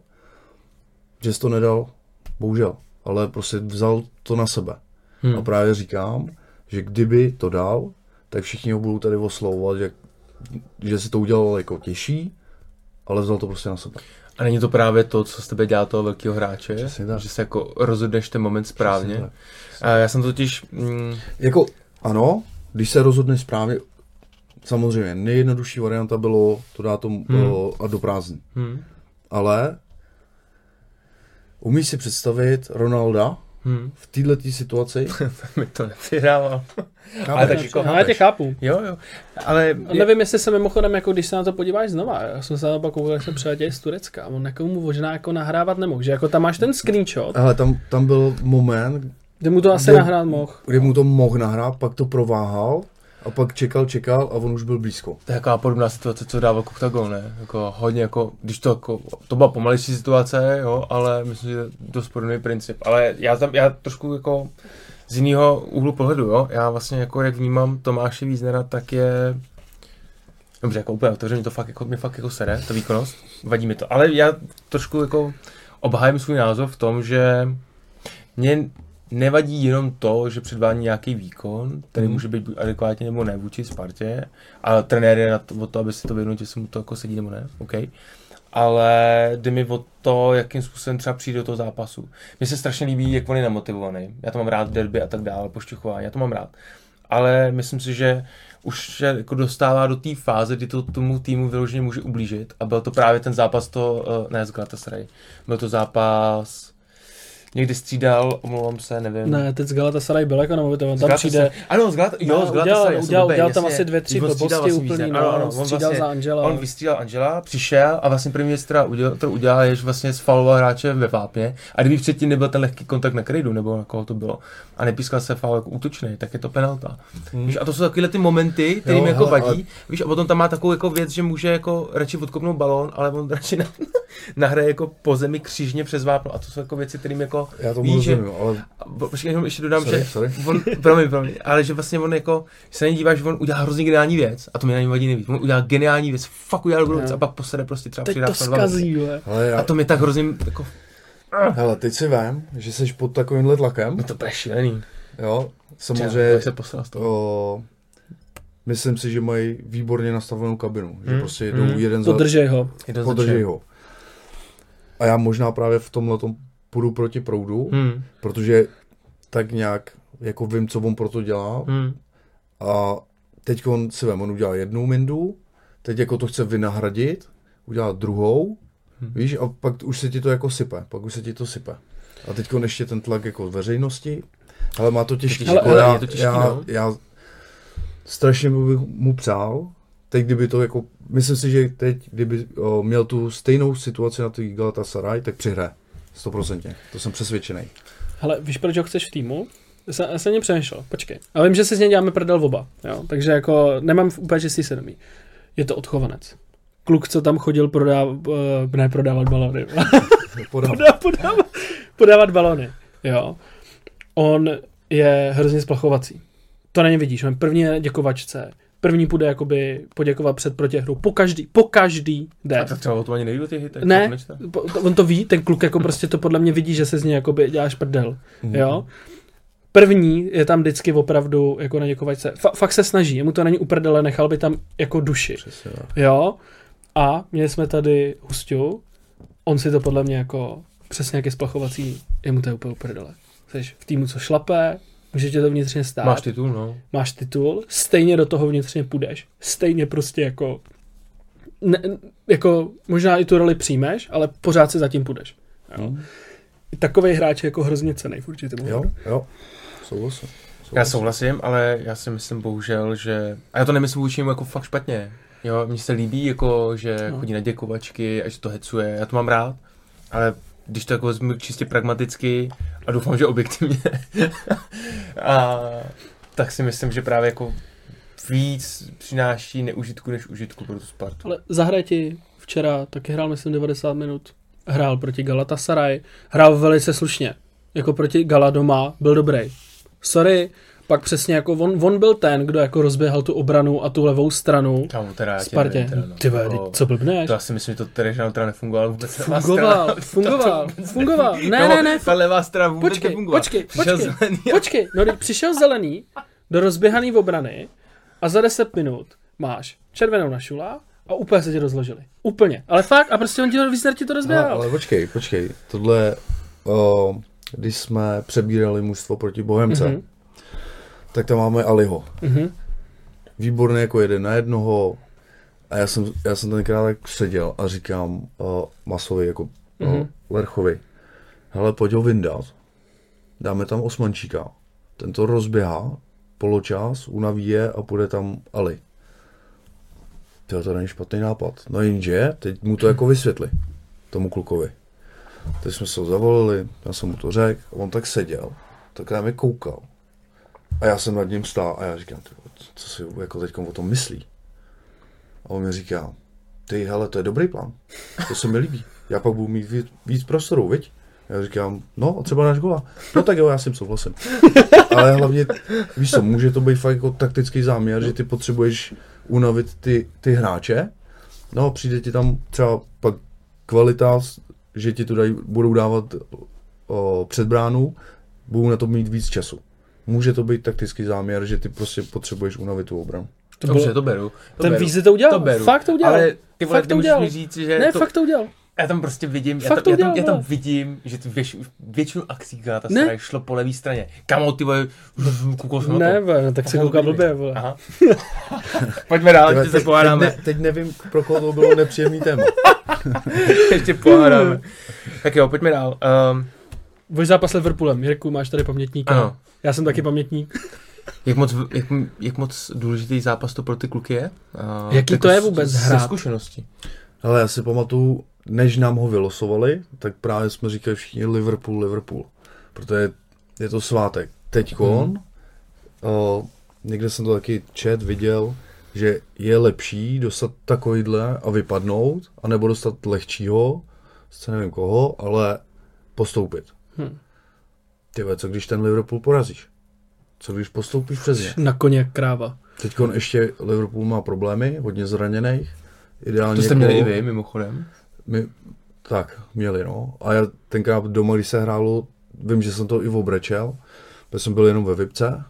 že jsi to nedal, bohužel, ale prostě vzal to na sebe. Hmm. A právě říkám, že kdyby to dal, tak všichni ho budou tady oslovovat, že, že si to udělal jako těžší, ale vzal to prostě na sebe. A není to právě to, co z tebe dělá toho velkého hráče? Přesně tak. Že se jako rozhodneš ten moment správně? Přesně A já jsem totiž... Mm, Jako ano, když se rozhodneš správně, samozřejmě nejjednodušší varianta bylo to dát tomu Hmm. hmm. a do prázdní. hmm, Ale umíš si představit Ronalda hmm. v této situaci? (laughs) mi to nepřihrával. Ale tak jako- Ale já tě chápu. Jo, jo. Ale... A nevím, jestli se mimochodem, jako když se na to podíváš znova, já jsem se na to pak koukal, jak jsem přiletěl z Turecka, a on jako mu možná jako nahrávat nemohl, že jako tam máš ten screenshot, Ale tam, tam byl moment, kde mu to asi Kde- nahrát mohl. kdy mu to mohl nahrát, pak to prováhal a pak čekal, čekal a on už byl blízko. To je taková podobná situace, co dával Koktagon, ne? Jako hodně jako, když to jako, to byla pomalejší situace, jo, ale myslím, že dost podobný princip. Ale já tam, já trošku jako z jiného úhlu pohledu, jo, já vlastně jako jak vnímám Tomáše Víznera, tak je Dobře, jako úplně otevřeně to fakt jako, mě fakt jako sere, ta výkonnost, vadí mi to. Ale já trošku jako obhájím svůj názor v tom, že mě nevadí jenom to, že předvádí nějaký výkon, který Mhm. může být adekvátně nebo ne vůči Spartě, a trenér je na to, o to, aby si to vyhodnotil, jestli mu to jako sedí nebo ne, OK. Ale jde mi o to, jakým způsobem třeba přijde do toho zápasu. Mně se strašně líbí, jak on je namotivovaný. Já to mám rád, derby a tak dále, pošťuchování, já to mám rád. Ale myslím si, že už se jako dostává do té fáze, kdy to tomu týmu vyloženě může ublížit. A byl to právě ten zápas to, eh, ne z Galatasaray, byl to zápas, někdy střídal, omlouvám se, nevím. Ne, teď z Galatasaray byl jako nemovitý, on tam přijde, Ano, z Galatasaray, jo, z udělal- Galatasaray, udělal- blbej, udělal tam asi dvě, tři blbosti vlastně úplný, no, Ano, ano, on střídal vlastně- za Angela. On vystřídal Angela, přišel a vlastně první věc, která udělal, kterou udělal, je, že vlastně sfaloval hráče ve vápně. A kdyby předtím nebyl ten lehký kontakt na krejdu, nebo na koho to bylo, a nepískal se faul jako útočný, tak je to penalta. Hmm. Víš, a to jsou takovéhle ty momenty, které mi jako vadí. Víš, a potom tam má takovou jako věc, že může jako radši odkopnout balón, ale on radši na, nahraje jako po zemi křížně přes vápno. A to jsou jako věci, kterým jako Já tomu víš, že, rozumím, ale Počkej, jenom ještě dodám, Sorry, že sorry. on, promiň, promiň, ale že vlastně on jako, když se na něj díváš, že on udělá hrozně geniální věc a to mě na něm vadí nejvíc. On udělá geniální věc, fakt udělá dobrou věc Jo. a pak posede prostě třeba Teď přidá to zkazí, já, A to mi tak hrozně, jako, hele, teď si vím, že jsi pod takovýmhle tlakem, mi to bude šílený. jo, samozřejmě, se poslal z toho. o, myslím si, že mají výborně nastavenou kabinu, že Hmm, prostě jdou hmm. jeden za, Podržej ho. podržej ho. A já možná právě v tomhle tom půjdu proti proudu, Hmm, protože tak nějak jako vím, co on pro to dělá hmm, a teď on si vem, on udělá jednu mindu, teď jako to chce vynahradit, udělá druhou, Hmm. víš, a pak už se ti to jako sype, pak už se ti to sype. A teď ještě ten tlak jako veřejnosti, ale má to těžký. Ale- Jako ale já, to těžký, já, no. já strašně bych mu přál, teď kdyby to jako, myslím si, že teď, kdyby o, měl tu stejnou situaci na té Galatasaray, tak přihraje. 100%. To jsem přesvědčený. Hele, víš, proč ho chceš v týmu? Já jsem, jsem mě přemýšlel, počkej. A vím, že si z něj děláme prdel oba, jo? takže jako nemám úplně čistý svědomí. Je to odchovanec. Kluk, co tam chodil prodávat, ne prodávat balony, (laughs) podávat, podávat, podávat balony, jo. On je hrozně splachovací. To na ně vidíš, on první je děkovačce, první půjde jakoby poděkovat před protěhrou, po každý, po každý jde. A to třeba o tom ani nejdu těch hitech. Ne, to nečte. po- to- on to ví, ten kluk jako prostě to podle mě vidí, že se z něj jakoby děláš prdel, Mhm. jo. První je tam vždycky opravdu jako na děkovačce. Fa- fakt se snaží, jemu to není uprdele, nechal by tam jako duši, Přesně tak. jo. A měli jsme tady Hustiu, on si to podle mě jako přesně jak je splachovací, jemu to je úplně uprdele. Jsi v týmu, co šlape, může tě to vnitřně stát, Máš titul, no. máš titul, stejně do toho vnitřně půjdeš, stejně prostě jako, ne, jako možná i tu roli přijmeš, ale pořád si zatím půjdeš. Jo. Mhm. Takový hráč je jako hrozně cený v určitém Jo, jo. Souhlasím. Já souhlasím, ale já si myslím bohužel, že... A já to nemyslím vůči němu jako fakt špatně. Jo, mně se líbí, jako, že no. chodí na děkovačky a že to hecuje, já to mám rád, ale když to jako vezmu čistě pragmaticky a doufám, že objektivně, (laughs) a tak si myslím, že právě jako víc přináší neužitku než užitku pro tu Spartu. Ale zahraj ti včera taky hrál, myslím, 90 minut. Hrál proti Galatasaray, hrál velice slušně. Jako proti Gala doma, byl dobrý. Sorry, pak přesně jako on, on byl ten, kdo jako rozběhal tu obranu a tu levou stranu Kámo, teda já tě Spartě. nevím, teda, no. Ty vole, Jako, co blbneš? To já si myslím, že to Terežan teda nefungovalo vůbec. Fungoval, strana. fungoval, To fungoval. Ne, ne, ne, Ta levá strana vůbec Počkej, nefungovala. počkej, Přišel počkej, zelený a- počkej, no teď přišel zelený do rozběhaný obrany a za 10 minut máš červenou na šula a úplně se ti rozložili. Úplně. Ale fakt, a prostě on ti to ti to No, rozběhal. ale počkej, počkej. Tohle, o, když jsme přebírali mužstvo proti Bohemce, Mhm. Tak tam máme Aliho. Mhm. Výborný jako jeden na jednoho. A já jsem, já jsem tenkrát tak seděl a říkám uh, Masovi, jako Mhm. uh, Lerchovi, hele, pojď ho vyndat, dáme tam Osmančíka, ten to rozběhá, poločas, unaví je a půjde tam Ali. Tyjo, to není špatný nápad. No jenže, teď mu to jako vysvětli, tomu klukovi. Teď jsme se ho zavolili, já jsem mu to řekl, a on tak seděl, tak na mě koukal. A já jsem nad ním stál a já říkám, co si jako teď o tom myslí. A on mi říká, ty hele, to je dobrý plán, to se mi líbí. Já pak budu mít víc, víc prostoru, viď? Já říkám, no a třeba náš gola. No tak jo, já s tím souhlasím. (laughs) Ale hlavně, víš co, může to být fakt jako taktický záměr, že ty potřebuješ unavit ty, ty hráče, no přijde ti tam třeba pak kvalita, že ti to dají, budou dávat o, před bránu, budou na to mít víc času. Může to být taktický záměr, že ty prostě potřebuješ unavit tu obranu. To Dobře, bylo, to beru. To ten beru. Vízi to udělal. To beru. Fakt to udělal. Ale ty vole, Fakt ty to udělal. mi říct, že ne, to, fakt to udělal. já tam prostě vidím, já Fakt tam, to já, tam, udělal, já tam vole. vidím, že ty věč, většinu akcí Ne. Galatasaray šlo po levé straně. Kamo, ty vole, koukal jsem na Ne, to. vole, no, tak se kouká blbě, vole. Aha. (laughs) Pojďme dál, ještě se teď, pohádáme. teď, ne, teď nevím, pro koho to bylo nepříjemný téma. (laughs) ještě pohádáme. Tak jo, pojďme dál. Um, Voj zápas s Liverpoolem. Jirku, máš tady pamětníka. ano. Já jsem taky pamětník. Jak moc, jak, jak moc důležitý zápas to pro ty kluky je? Uh, Jaký to je vůbec Ze hrát? zkušenosti. Ale já si pamatuju, než nám ho vylosovali, tak právě jsme říkali všichni Liverpool, Liverpool. Protože je to svátek. Teďkon, Mhm. o, někde jsem to taky čet, viděl, že je lepší dostat takovýhle a vypadnout, anebo dostat lehčího, se nevím koho, ale postoupit. Hm. Ty co když ten Liverpool porazíš? Co když postoupíš přes ně? Na koně jak kráva. Teď ještě Liverpool má problémy, hodně zraněných. Ideálně To jste jako- měli i vy, mimochodem. My, tak, měli, no. A já tenkrát doma, když se hrálo, vím, že jsem to i obrečel, protože jsem byl jenom ve Vipce.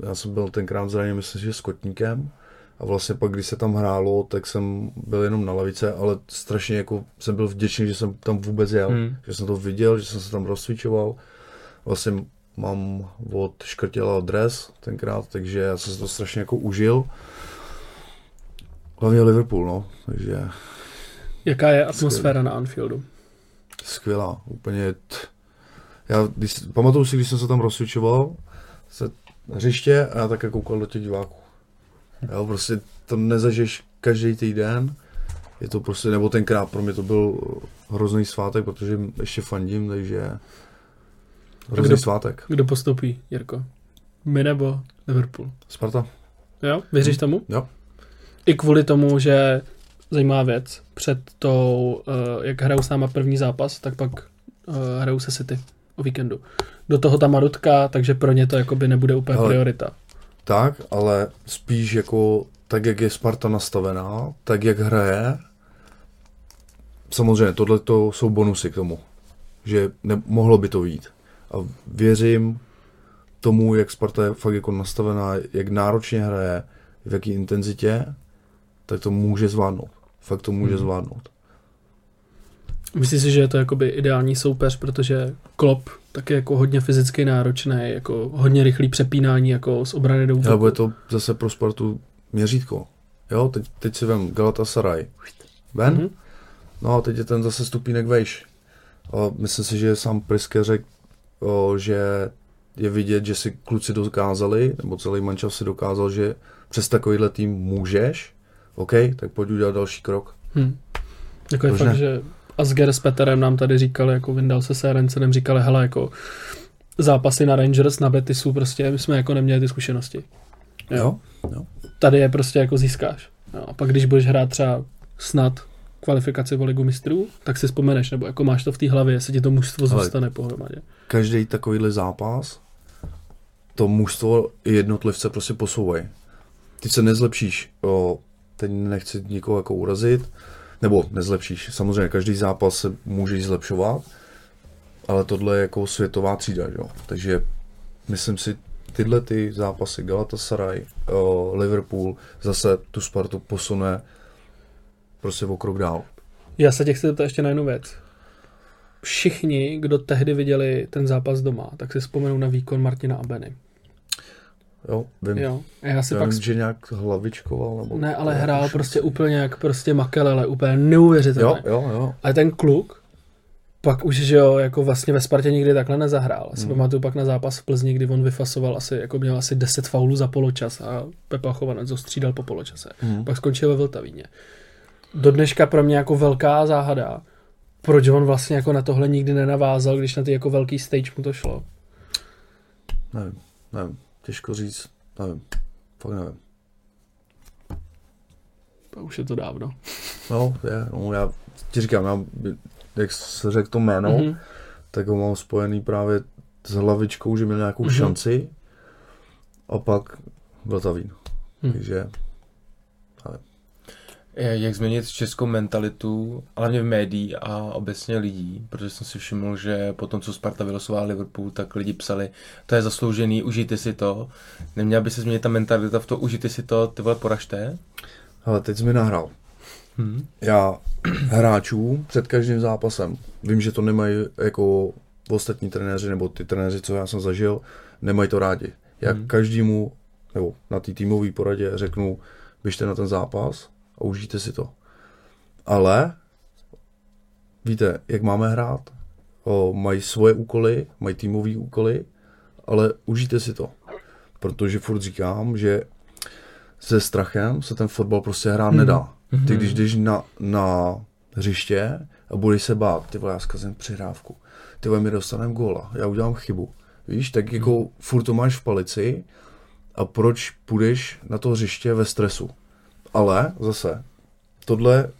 Já jsem byl tenkrát zraněný, myslím, že s Kotníkem. A vlastně pak, když se tam hrálo, tak jsem byl jenom na lavice, ale strašně jako jsem byl vděčný, že jsem tam vůbec jel. Hmm. Že jsem to viděl, že jsem se tam rozcvičoval. Vlastně mám od Škrtěla dres tenkrát, takže já jsem si to strašně jako užil. Hlavně Liverpool, no. Takže Jaká je atmosféra na Anfieldu? skvělá, úplně, t- Já když, pamatuju si, když jsem se tam rozsvičoval, se na hřiště a já také koukal do těch diváků. Jo, prostě to nezažiješ každý týden. Je to prostě, nebo tenkrát pro mě to byl hrozný svátek, protože ještě fandím, takže hrozný kdo- svátek. Kdo postoupí, Jirko? My nebo Liverpool? Sparta? Jo? Věříš tomu? Jo. I kvůli tomu, že zajímavá věc, před tou, uh, jak hrajou s náma první zápas, tak pak uh, hrajou se City o víkendu. Do toho ta Marutka, takže pro ně to jakoby nebude úplně Ale- priorita. Tak, ale spíš jako tak, jak je Sparta nastavená, tak, jak hraje. Samozřejmě, tohle to jsou bonusy k tomu, že ne, mohlo by to vít. A věřím tomu, jak Sparta je fakt jako nastavená, jak náročně hraje, v jaký intenzitě, tak to může zvládnout. Fakt to může Hmm. zvládnout. Myslíš si, že je to jakoby ideální soupeř, protože Klopp tak je jako hodně fyzicky náročný, jako hodně rychlý přepínání jako z obrany do Ale útoku. bude to zase pro Spartu měřítko. Jo, teď, teď si vem Galatasaray. Ven? Mhm. No a teď je ten zase stupínek vejš. A myslím si, že sám Priske řekl, o, že je vidět, že si kluci dokázali, nebo celý mančav si dokázal, že přes takovýhle tým můžeš, OK, tak pojď udělat další krok. Hm. Jako je Proč fakt, že Asger s Peterem nám tady říkali, jako vyndal se Serencenem, říkali, hele, jako zápasy na Rangers, na Betisu, prostě my jsme jako neměli ty zkušenosti. Jo. Jo? Tady je prostě jako získáš. Jo. A pak když budeš hrát třeba snad kvalifikaci o ligu mistrů, tak si vzpomeneš, nebo jako máš to v té hlavě, se ti to mužstvo Ale- zůstane pohromadě. Každý takovýhle zápas, to mužstvo i jednotlivce prostě posouvají. Ty se nezlepšíš, o, teď nechci nikoho jako urazit, nebo nezlepšíš. Samozřejmě každý zápas se může zlepšovat, ale tohle je jako světová třída, jo. Takže myslím si, tyhle ty zápasy Galatasaray, Liverpool, zase tu Spartu posune prostě o krok dál. Já se tě chci zeptat ještě na jednu věc. Všichni, kdo tehdy viděli ten zápas doma, tak si vzpomenou na výkon Martina Abeny. Jo, vím. Jo. A já si Já pak vím, že nějak hlavičkoval, nebo... Ne, ale hrál prostě úplně jak prostě makelele, úplně neuvěřitelné. Jo, jo, jo. Ale ten kluk pak už, že jo, jako vlastně ve Spartě nikdy takhle nezahrál. Si Hmm. pamatuju pak na zápas v Plzni, kdy on vyfasoval asi, jako měl asi 10 faulů za poločas a Pepa Chovanec ho střídal po poločase. Hmm. Pak skončil ve Vltavíně. Do dneška pro mě jako velká záhada, proč on vlastně jako na tohle nikdy nenavázal, když na ty jako velký stage mu to šlo. Nevím, nevím. Těžko říct, nevím. Fakt nevím. To už je to dávno. No, je, no, já ti říkám, já, jak se řekl to jméno, Mhm. mm-hmm. tak ho mám spojený právě s hlavičkou, že měl nějakou Mhm. mm-hmm. šanci a pak Vltavín. Hm. Takže Eh, Jak změnit českou mentalitu, hlavně v médií a obecně lidí, protože jsem si všiml, že po tom, co Sparta vylosovala Liverpool, tak lidi psali, to je zasloužený, užijte si to. Neměla by se změnit ta mentalita v to, užijte si to, ty vole poražte. ale teď jsi mi nahrál. Hmm. Já (clears throat) hráčů před každým zápasem, vím, že to nemají jako ostatní trenéři, nebo ty trenéři, co já jsem zažil, nemají to rádi. Já Hmm. každému, nebo na té týmové poradě řeknu, běžte na ten zápas a užijte si to. Ale víte, jak máme hrát? O, mají svoje úkoly, mají týmové úkoly, ale užijte si to. Protože furt říkám, že se strachem se ten fotbal prostě hrát Hmm. nedá. Ty Mhm. když jdeš na, na hřiště a budeš se bát, ty vole, já zkazím přihrávku, ty vole, my dostaneme góla, já udělám chybu. Víš, tak jako furt to máš v palici a proč půjdeš na to hřiště ve stresu. Ale zase, tohle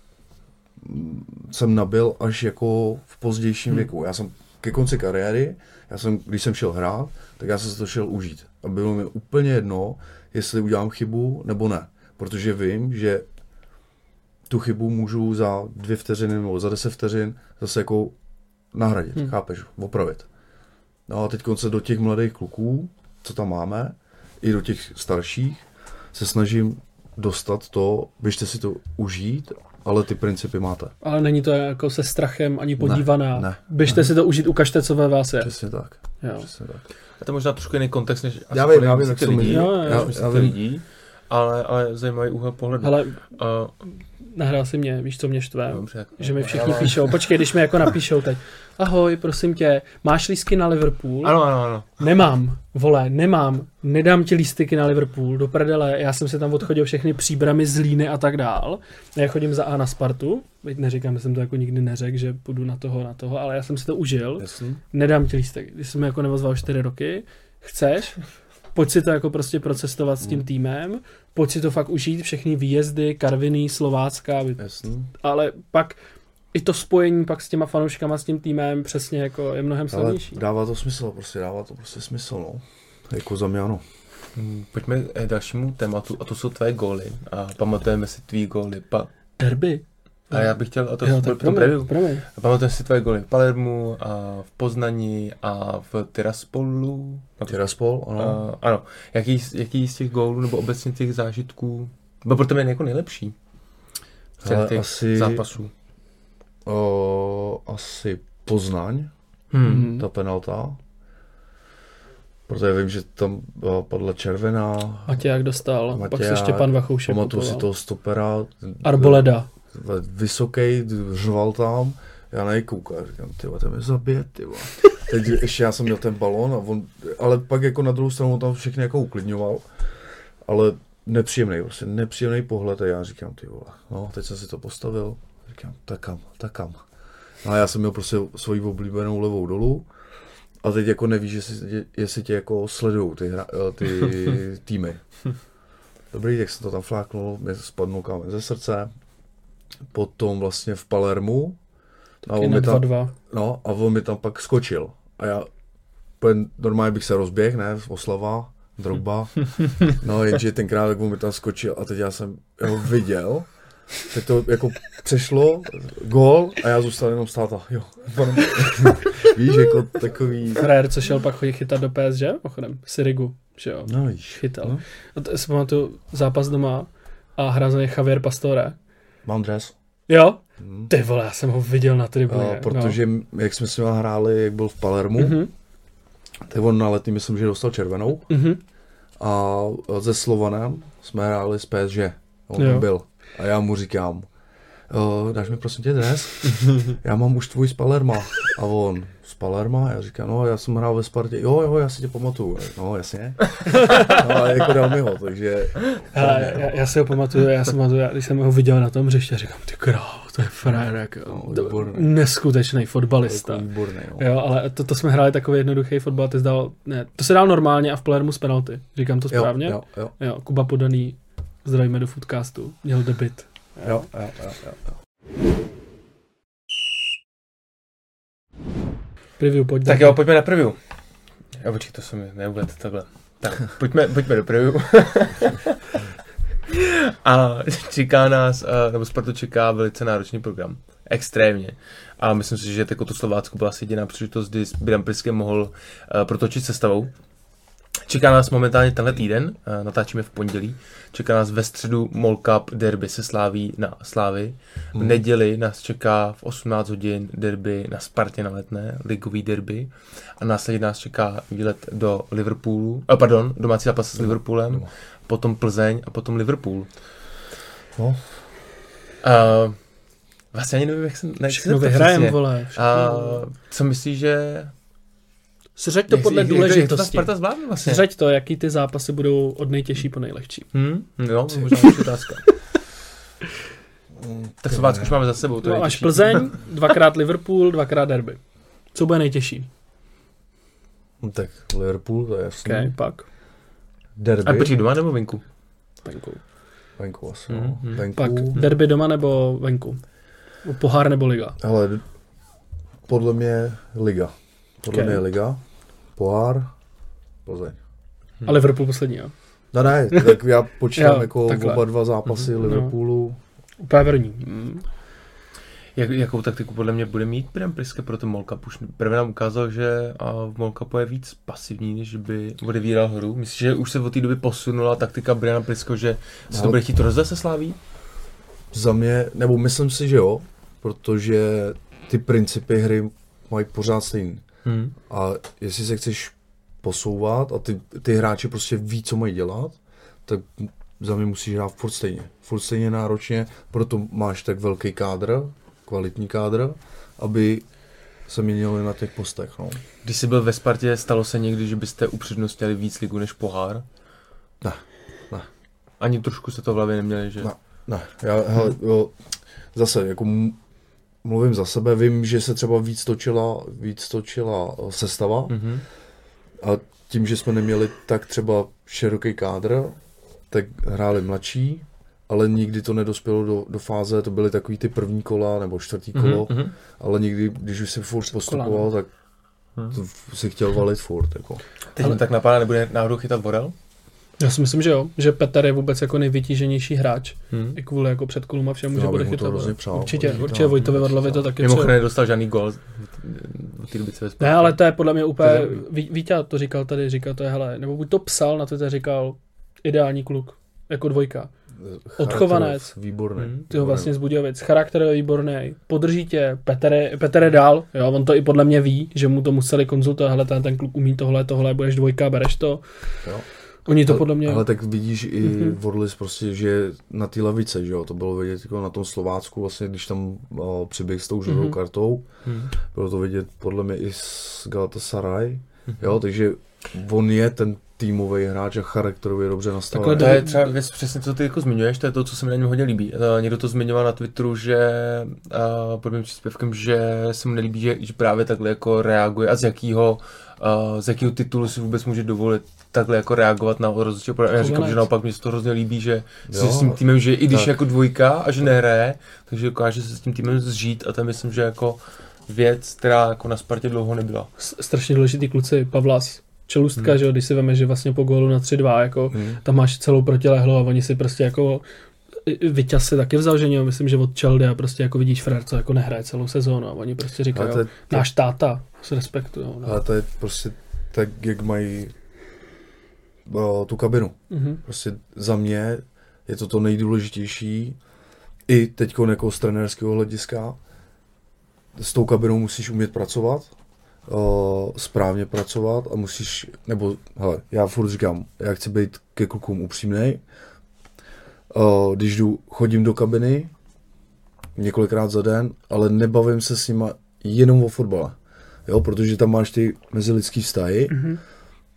jsem nabil až jako v pozdějším Hmm. věku. Já jsem ke konci kariéry, já jsem, když jsem šel hrát, tak já jsem se to šel užít. A bylo mi úplně jedno, jestli udělám chybu nebo ne. Protože vím, že tu chybu můžu za dvě vteřiny nebo za deset vteřin zase jako nahradit, Hmm. hmm. chápeš, opravit. No a teď se do těch mladých kluků, co tam máme, i do těch starších, se snažím dostat to, běžte si to užít, ale ty principy máte. Ale není to jako se strachem ani podívaná. ne, Běžte ne. si to užít, ukažte, co ve vás je. Přesně tak. Jo. Přesně tak. A to je možná trošku jiný kontext, než asi Já vím, já vím, myslíte jak to lidí. Jo, já- myslíte já vím. lidí, ale, ale zajímavý úhel pohledu. Hele, Uh, nahrál si mě, víš, co mě štve? Dobře, Že mi všichni píšou, počkej, když mi jako napíšou teď, ahoj, prosím tě, máš lístky na Liverpool? Ano, ano, ano. Nemám, vole, nemám, nedám ti lístky na Liverpool, do prdele, já jsem si tam odchodil všechny příbramy z Líny a tak dál. Já chodím za A na Spartu, teď neříkám, že jsem to jako nikdy neřekl, že půjdu na toho, na toho, ale já jsem si to užil, Jasný. nedám ti lístek. Když jsem mi jako nevozval 4 roky, chceš, pojď si to jako prostě procestovat s tím týmem, pojď si to fakt užít, všechny výjezdy, Karviný, Slovácka, Jasný. ale pak i to spojení pak s těma fanouškama, s tím týmem přesně jako je mnohem Ale silnější. dává to smysl, prostě dává to prostě smysl, no. Jako za mě ano. Hmm, Pojďme k dalšímu tématu, a to jsou tvoje góly. A pamatujeme si tvý góly. Pa... Derby. A já bych chtěl, a to, jo, tak to, to promiň, si tvoje góly v Palermu, a v Poznani a v Tiraspolu. Tiraspol, ano. A, ano. Jaký, jaký z těch gólů nebo obecně těch zážitků byl pro tebe jako nejlepší? Z Ale těch asi- zápasů. O, asi Poznaň, Hmm. Mhm. ta penalta. Protože vím, že tam o, padla červená. Matěják dostal, pak Matěják, se Štěpán Vachoušek Pamatuju si toho stopera. Arboleda. Vysoký, řval tam. Já na něj koukal, říkám, ty ten mě zabije, ty. (laughs) Teď ještě já jsem měl ten balón, a on, ale pak jako na druhou stranu on tam všechny jako uklidňoval. Ale nepříjemný, prostě nepříjemný pohled a já říkám, ty vole, no, teď jsem si to postavil, říkám, tak kam, tak kam. No a já jsem měl prostě svoji oblíbenou levou dolů a teď jako nevíš, jestli, tě- jestli tě jako sledují ty, hra, eh, ty (laughs) týmy. Dobrý, tak jsem to tam fláknul, mě spadnul kámen ze srdce. Potom vlastně v Palermu. A on, mi tam, 2-2. no, a on mi tam pak skočil. A já normálně bych se rozběh, ne, oslava, drogba. No, jenže tenkrát tak on mi tam skočil a teď já jsem ho viděl. Teď to jako přešlo, gól a já zůstal jenom stát a jo. (laughs) Víš, jako takový... Frajer, co šel pak chodit chytat do PSG, pochodem, Sirigu, že jo, No víš. chytal. No. A to si pamatuju zápas doma a hrál za ně Javier Pastore. Mám dres. Jo? Hmm. Ty vole, já jsem ho viděl na tribuně. A, protože jak jsme s ním hráli, jak byl v Palermu, No. mm-hmm. Mhm, tak on na letní myslím, že dostal červenou mhm. a ze Slovanem jsme hráli s PSG. On Jo. byl. A já mu říkám, "O, dáš mi prosím tě dres? Já mám už tvůj z Palerma. A on, z Palerma? Já říkám, no já jsem hrál ve Spartě. Jo, jo, já si tě pamatuju. No, jasně. No, a jako dal mi ho, takže... Hele, já, já, si ho pamatuju, já pamatuju, já- když jsem ho viděl na tom hřiště, říkám, ty krávo, to je frajer, jako, No, neskutečný fotbalista. Jako výborný, no. Jo, ale to, to jsme hráli takový jednoduchý fotbal, ty zdal, ne, to se dál normálně a v Palermu z penalty. Říkám to správně? Jo, jo, jo Kuba Podaný, zdravíme do foodcastu, měl debit. Jo, jo, jo, jo, jo. Preview, pojď. Tak jo, pojďme na preview. Já počkej, to se mi neuved takhle. Tak, pojďme, pojďme do preview. (laughs) a čeká nás, eh, nebo Spartu čeká velice náročný program. Extrémně. A myslím si, že jako to Slovácko byla asi jediná příležitost, kdy Bram Priskem mohl eh, protočit sestavou. Čeká nás momentálně tenhle týden, eh, natáčíme v pondělí. Čeká nás ve středu Mall Cup derby se Sláví na Slávy. V Hmm. neděli nás čeká v 18 hodin derby na Spartě na Letné, ligový derby. A následně nás čeká výlet do Liverpoolu, a pardon, domácí zápas s Liverpoolem, doma. potom Plzeň a potom Liverpool. No, Uh, vlastně ani nevím, jak se... Ne, Všechno vyhrajem, vole. Všechno. A co myslíš, že... Sřeď to jak- podle jak, jak, jak to ta důležitosti. Sparta zvládne vlastně? Sřeď to, jaký ty zápasy budou od nejtěžší po nejlehčí. Hm? Jo, možná je otázka. (laughs) Tak Slovácko už máme za sebou. To No až. Plzeň, (laughs) dvakrát Liverpool, dvakrát derby. Co bude nejtěžší? no tak Liverpool, to je jasný. Okay, pak. Derby. A počkej, doma nebo venku? Venku. Venku asi, no. Mhm. Venku. Pak derby doma nebo venku? Pohár nebo liga? Ale podle mě Liga. Podle Ok. mě Liga. Pohár. Plzeň. A Liverpool poslední, jo? No ne, tak já počítám (laughs) Jo, jako takhle. oba dva zápasy Mhm, no. Liverpoolu. Úplně první. Mm. Jak, jakou taktiku podle mě bude mít Bram Priske pro ten Cup? Už prvé nám ukázal, že a v Mall Cupu je víc pasivní, než by odevíral hru. Myslíš, že už se od té doby posunula taktika Briana Prisko, že se to Ale- bude chtít rozdat se Sláví? Za mě, nebo myslím si, že jo, protože ty principy hry mají pořád stejný. Hmm. A jestli se chceš posouvat a ty, ty hráči prostě ví, co mají dělat, tak za mě musíš hrát furt stejně. Furt stejně náročně, proto máš tak velký kádr, kvalitní kádr, aby se měnili na těch postech. No. Když jsi byl ve Spartě, stalo se někdy, že byste upřednostnili víc ligu než pohár? Ne, ne. Ani trošku se to v hlavě neměli, že? Ne. Ne, já, hele, jo, zase, jako mluvím za sebe, vím, že se třeba víc točila, víc točila eh, sestava Mhm. a tím, že jsme neměli tak třeba široký kádr, tak hráli mladší, ale nikdy to nedospělo do, do fáze, to byly takový ty první kola nebo čtvrtý kolo, Mhm, mhm. ale nikdy, když už si furt postupoval, no. tak to si chtěl valit furt. Jako. Teď mi tak napadá, nebude náhodou chytat Borel? Já si myslím, že jo, že Petr je vůbec jako nejvytíženější hráč. Hmm. I kvůli jako předkolům a všemu, že bude chytat. hrozně přál, určitě, určitě. Vojtovi Vadlovi to taky Mimochodem nedostal žádný gol od té doby, co ve Spartě. Ne, ale to je podle mě úplně, Ví- Vítě to říkal tady, říkal to je, hele, nebo buď to psal, na Twitter říkal, ideální kluk, jako dvojka. Odchovanec. Výborný. Mhm. Ty ho vlastně z Budějovic. Charakter je výborný. Podrží tě. Petr je, Petr je dál. Jo, on to i podle mě ví, že mu to museli konzultovat. Hele, ten, ten kluk umí tohle, tohle, budeš dvojka, bereš to. Jo. Oni to Ale- podle mě... Ale tak vidíš i Mhm. mm-hmm. Vorlis prostě, že je na té lavice, že jo, to bylo vidět jako na tom Slovácku, vlastně, když tam o, přiběh s tou žlutou Mhm. mm-hmm. kartou, Hmm. bylo to vidět podle mě i s Galatasaray, Mhm. mm-hmm. jo, takže on je ten týmový hráč a charakterově dobře nastavený. Takhle To je třeba věc přesně, co ty jako zmiňuješ, to je to, co se mi na něm hodně líbí. Uh, někdo to zmiňoval na Twitteru, že uh, pod mým příspěvkem, že se mu nelíbí, že, že právě takhle jako reaguje a z jakého uh, z jakého titulu si vůbec může dovolit takhle jako reagovat na rozhodčího poradce. Já říkám, že naopak mi se to hrozně líbí, že Jo, s tím týmem, že i když tak. je jako dvojka a že nehraje, takže dokáže se s tím týmem zžít a to je myslím, že jako věc, která jako na Spartě dlouho nebyla. S- strašně důležitý kluci, Pavlas, čelustka, Hmm. že jo, když si veme, že vlastně po gólu na 3-2, jako Hmm. tam máš celou protilehlu a oni si prostě jako Vyťaz si taky vzal, že jo, myslím, že od Chelsea a prostě jako vidíš Frér, co jako nehraje celou sezónu a oni prostě říkají, náš táta, s respektujou. No. ale to je prostě tak, jak mají o, tu kabinu. Mhm. Prostě za mě je to to nejdůležitější, i teď jako z trenérského hlediska. S tou kabinou musíš umět pracovat, o, správně pracovat a musíš, nebo hele, já furt říkám, já chci být ke klukům upřímnej. O, když jdu, chodím do kabiny několikrát za den, ale nebavím se s nima jenom o fotbale. Jo, protože tam máš ty mezilidský vztahy. Mhm.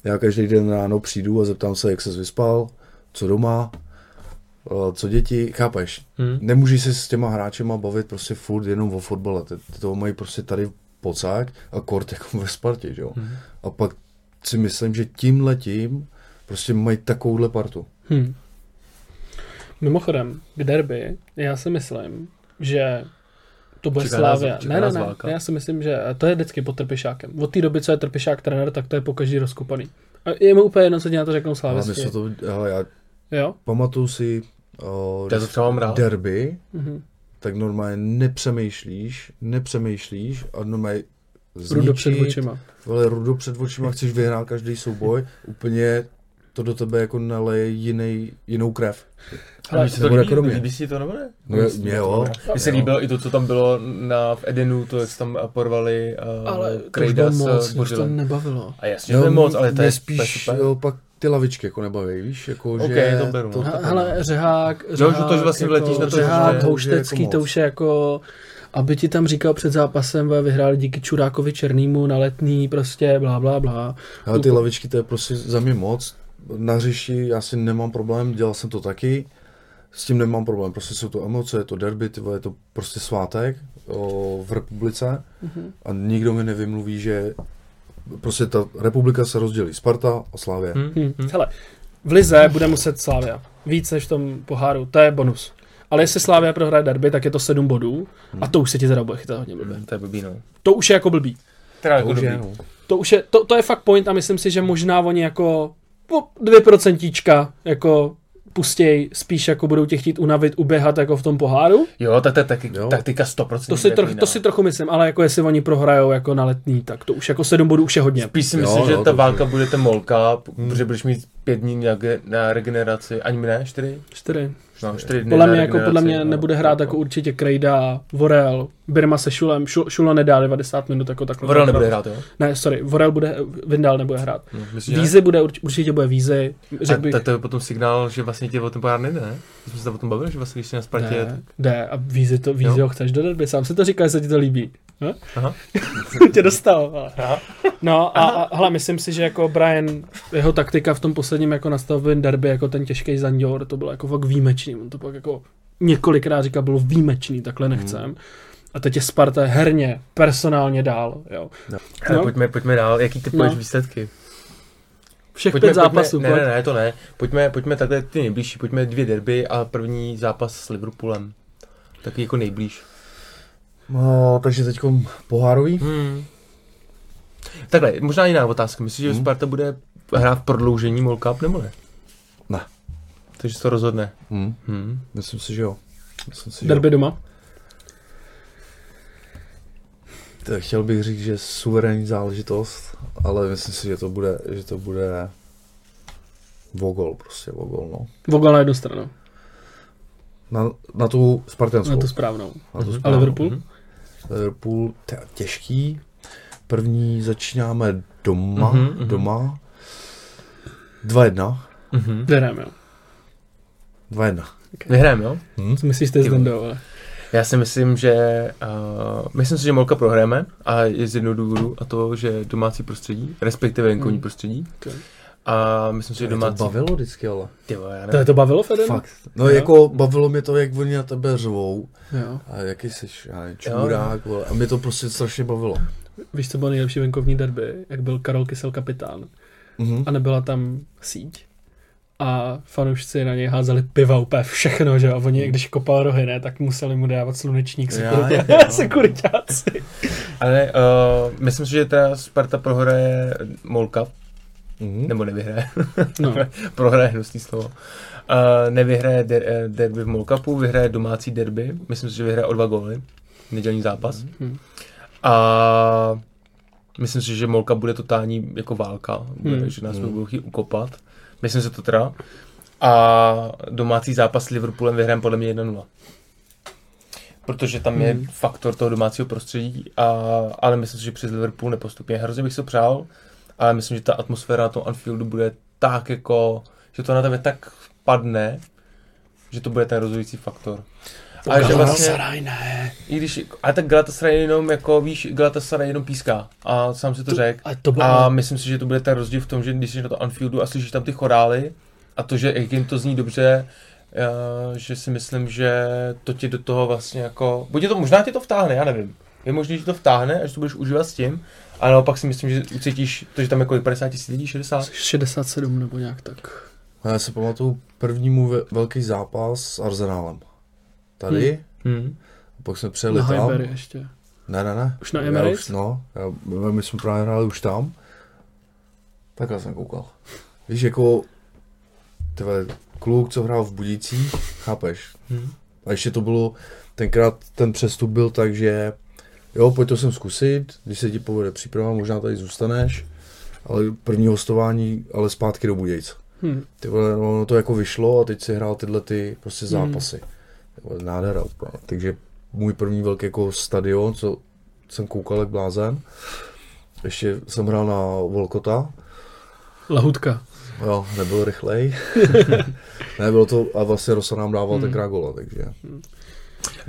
Já každý den ráno přijdu a zeptám se, jak se vyspal, co doma, o, co děti, chápeš? Hmm. Nemůžeš se s těma hráčema bavit prostě furt jenom o fotbale. Ty, ty toho mají prostě tady pocák a kort (laughs) jako ve Spartě, že jo? Hmm. A pak si myslím, že tím letím prostě mají takovouhle partu. Hmm. Mimochodem, k derby, já si myslím, že to bude Slávia. Ne, ne, ne, válka. já si myslím, že to je vždycky pod Trpišákem. Od té doby, co je Trpišák trenér, tak to je po každý rozkopaný. A je mi úplně jedno, co ti na to řeknou Ale Slávisti. my to, ale já Jo? pamatuju si o, Já to třeba mám rád. derby, Mhm. tak normálně nepřemýšlíš, nepřemýšlíš a normálně Rudo před zničit, očima. Ale rudo před očima, (laughs) chceš vyhrát každý souboj, úplně to do tebe jako naleje jiný, jinou krev. Ale mi se to nebo líbí, jako mě. líbí si to nebo ne? No, Mně se- mě jo. Mně se Jo. líbilo i to, co tam bylo na, v Edenu, to, jak se tam porvali uh, Ale to už Krejda bylo s moc, mě už to nebavilo. A jasně, že to je moc, ale to je spíš to je super. jo, pak ty lavičky jako nebaví, víš, jako Ok, že... to beru, no. He- Hele, řehák, že řehák, to, že vlastně jako, vletíš na to, že- řehák, že- houštecký, jako to už je jako, aby ti tam říkal před zápasem, "Vy vyhráli díky Čurákovi Černýmu na letný, prostě blá, blá, blá. Ale ty lavičky, to je prostě za mě moc. Na hřišti já si nemám problém, dělal jsem to taky. S tím nemám problém, prostě jsou to emoce, je to derby, ty vole, je to prostě svátek o, v republice Mhm. a nikdo mi nevymluví, že prostě ta republika se rozdělí, Sparta a Slávě. Hm, Hm. hm. Hele, v Lize bude muset Slávia. Víc než v tom poháru, to je bonus. Ale jestli Slávia prohraje derby, tak je to 7 bodů a to už se ti teda bude chytat hodně blbě. Hm, To je blbý, no. To už je jako blbý. Teda To jako už dobrý. je, no. To už je, to, to je fakt point a myslím si, že možná oni jako po 2% jako pustěj, spíš jako budou tě chtít unavit, uběhat jako v tom poháru. Jo, tak to je taky Jo. taktika 100%. To si, troch, to si trochu myslím, ale jako jestli oni prohrajou jako na letní, tak to už jako 7 bodů už je hodně. Spíš si Jo, myslím, že jo, ta válka určitě. bude ten molka, Hmm. protože budeš mít pět dní na, na regeneraci, ani mi ne, čtyři? 4. No, čtyři dny Podle mě, jako podle mě no. nebude hrát jako určitě Krejda, Vorel, Birma se Šulem, Šul, Šulo nedá 90 minut jako takhle. Vorel nebude hrát, jo? Ne, sorry, Vorel bude, Vindal nebude hrát. No, myslíš, že ne? Vízy bude, urč- určitě bude Vízy, řekl A bych, tak to je potom signál, že vlastně tě o tom pár nejde, ne? My jsme se o tom bavili, že vlastně, když jsi na Spartě... ne, jde a Vízy, to, Vízy Jo. ho chceš do derby, sám si to říká, že se ti to líbí. Hm? Aha. (laughs) tě dostal. Ale. Aha. No a, a hele, myslím si, že jako Brian, jeho taktika v tom posledním jako nastavovém derby, jako ten těžký zanděr, to bylo jako fakt výjimečný. On to pak jako několikrát říkal, bylo výjimečný, takhle nechcem. A teď je Sparta herně, personálně dál. Jo. Hele, No. pojďme, pojďme dál, jaký ty No. výsledky? Všech Pojďme, pět zápasů. pojďme, ne, ne, ne, to ne. Pojďme, pojďme takhle ty nejbližší, pojďme dvě derby a první zápas s Liverpoolem. Taky jako nejblíž. No, takže teď pohárový. Hmm. Takhle, možná jiná otázka. Myslíš, že Hmm. Sparta bude hrát v prodloužení World Cup nebo ne? Ne. Takže se to rozhodne. Hmm. Hmm. Myslím si, že jo. Myslím si, že Derby doma. jo. Chtěl bych říct, že suverénní záležitost, ale myslím si, že to bude, že to bude Vogol, prostě Vogol, no. Vogel na jednu stranu. Na, na tu spartanskou. Na tu správnou. Na tu Mhm. A správnou. Liverpool? Mhm. Liverpool, to je těžký. První začínáme doma, Mhm, mhm. doma. 2-1. Mhm. Vyhrajeme, jo. 2-1. Vyhrajeme, jo? Hm? Co myslíš, Ty Zdendo, ale... Já si myslím, že uh, myslím si, že Molka prohráme a je z jednoho důvodu a to, že domácí prostředí, respektive venkovní Hmm. prostředí. Okay. A myslím si, že Mě to domácí... bavilo vždycky, ale. Ty vole, já To, nevím. to bavilo Feden? Fakt. No Jo. jako bavilo mě to, jak oni na tebe řvou. Jo. A jaký jsi, já nevím, čurák, vole. A mě to prostě strašně bavilo. Víš, co bylo nejlepší venkovní derby? Jak byl Karol Kysel kapitán. Mhm. A nebyla tam síť. A fanoušci na něj házeli piva úplně všechno, že? A oni, když kopal rohy, ne, tak museli mu dávat slunečník sekuritáci. (laughs) Ale uh, myslím si, že teda Sparta prohraje Molka, Mhm. nebo nevyhraje. (laughs) No, prohraje hnusný slovo. Uh, nevyhraje der, eh, derby v Molkapu, vyhraje domácí derby. Myslím si, že vyhraje o dva góly. Nedělní zápas. Mhm. A myslím si, že Molka bude totální jako válka. Bude, Hmm. Že nás Hmm. budou chtít ukopat. Myslím si to teda. A domácí zápas s Liverpoolem vyhrajeme podle mě 1-0. Protože tam je Hmm. faktor toho domácího prostředí, a, ale myslím si, že přes Liverpool nepostupně. Hrozně bych si to přál, ale myslím, že ta atmosféra na tom Anfieldu bude tak jako, že to na tebe tak padne, že to bude ten rozhodující faktor. A že vlastně, ne. i když, a tak Galatasaray jenom jako, víš, Galatasaray jenom píská a sám si to řekl. A to bylo... A myslím si, že to bude ten rozdíl v tom, že když jsi na to Anfieldu a slyšíš tam ty chorály a to, že jak jim to zní dobře, eh, že si myslím, že to tě do toho vlastně jako, buď to, možná tě to vtáhne, já nevím. Je možné, že to vtáhne, až to budeš užívat s tím, ale naopak si myslím, že ucítíš to, že tam je kolik 50 tisíc lidí, 60? 67 nebo nějak tak. A já si pamatuju prvnímu ve- velký zápas s Arsenálem. Tady, Hmm. a pak jsme přijeli Na tam. Highbury ještě. Ne, ne, ne. Už na Já Emirates? Už, no, já, my jsme právě hráli už tam. Takhle jsem koukal. Víš, jako tyhle, kluk, co hrál v Budících, chápeš? Hmm. A ještě to bylo, tenkrát ten přestup byl tak, že jo, pojď to sem zkusit, když se ti povede příprava, možná tady zůstaneš, ale první hostování, ale zpátky do Budějc. Hm. Ty vole, no, ono to jako vyšlo a teď si hrál tyhle ty prostě Hmm. zápasy. Ty vole, nádhera úplně. Takže můj první velký jako stadion, co jsem koukal jak blázen. Ještě jsem hrál na Volkota, Lahutka. jo, nebyl rychlej. (laughs) Nebylo to, a vlastně Rosa nám dával Hmm. tenkrát gola, takže.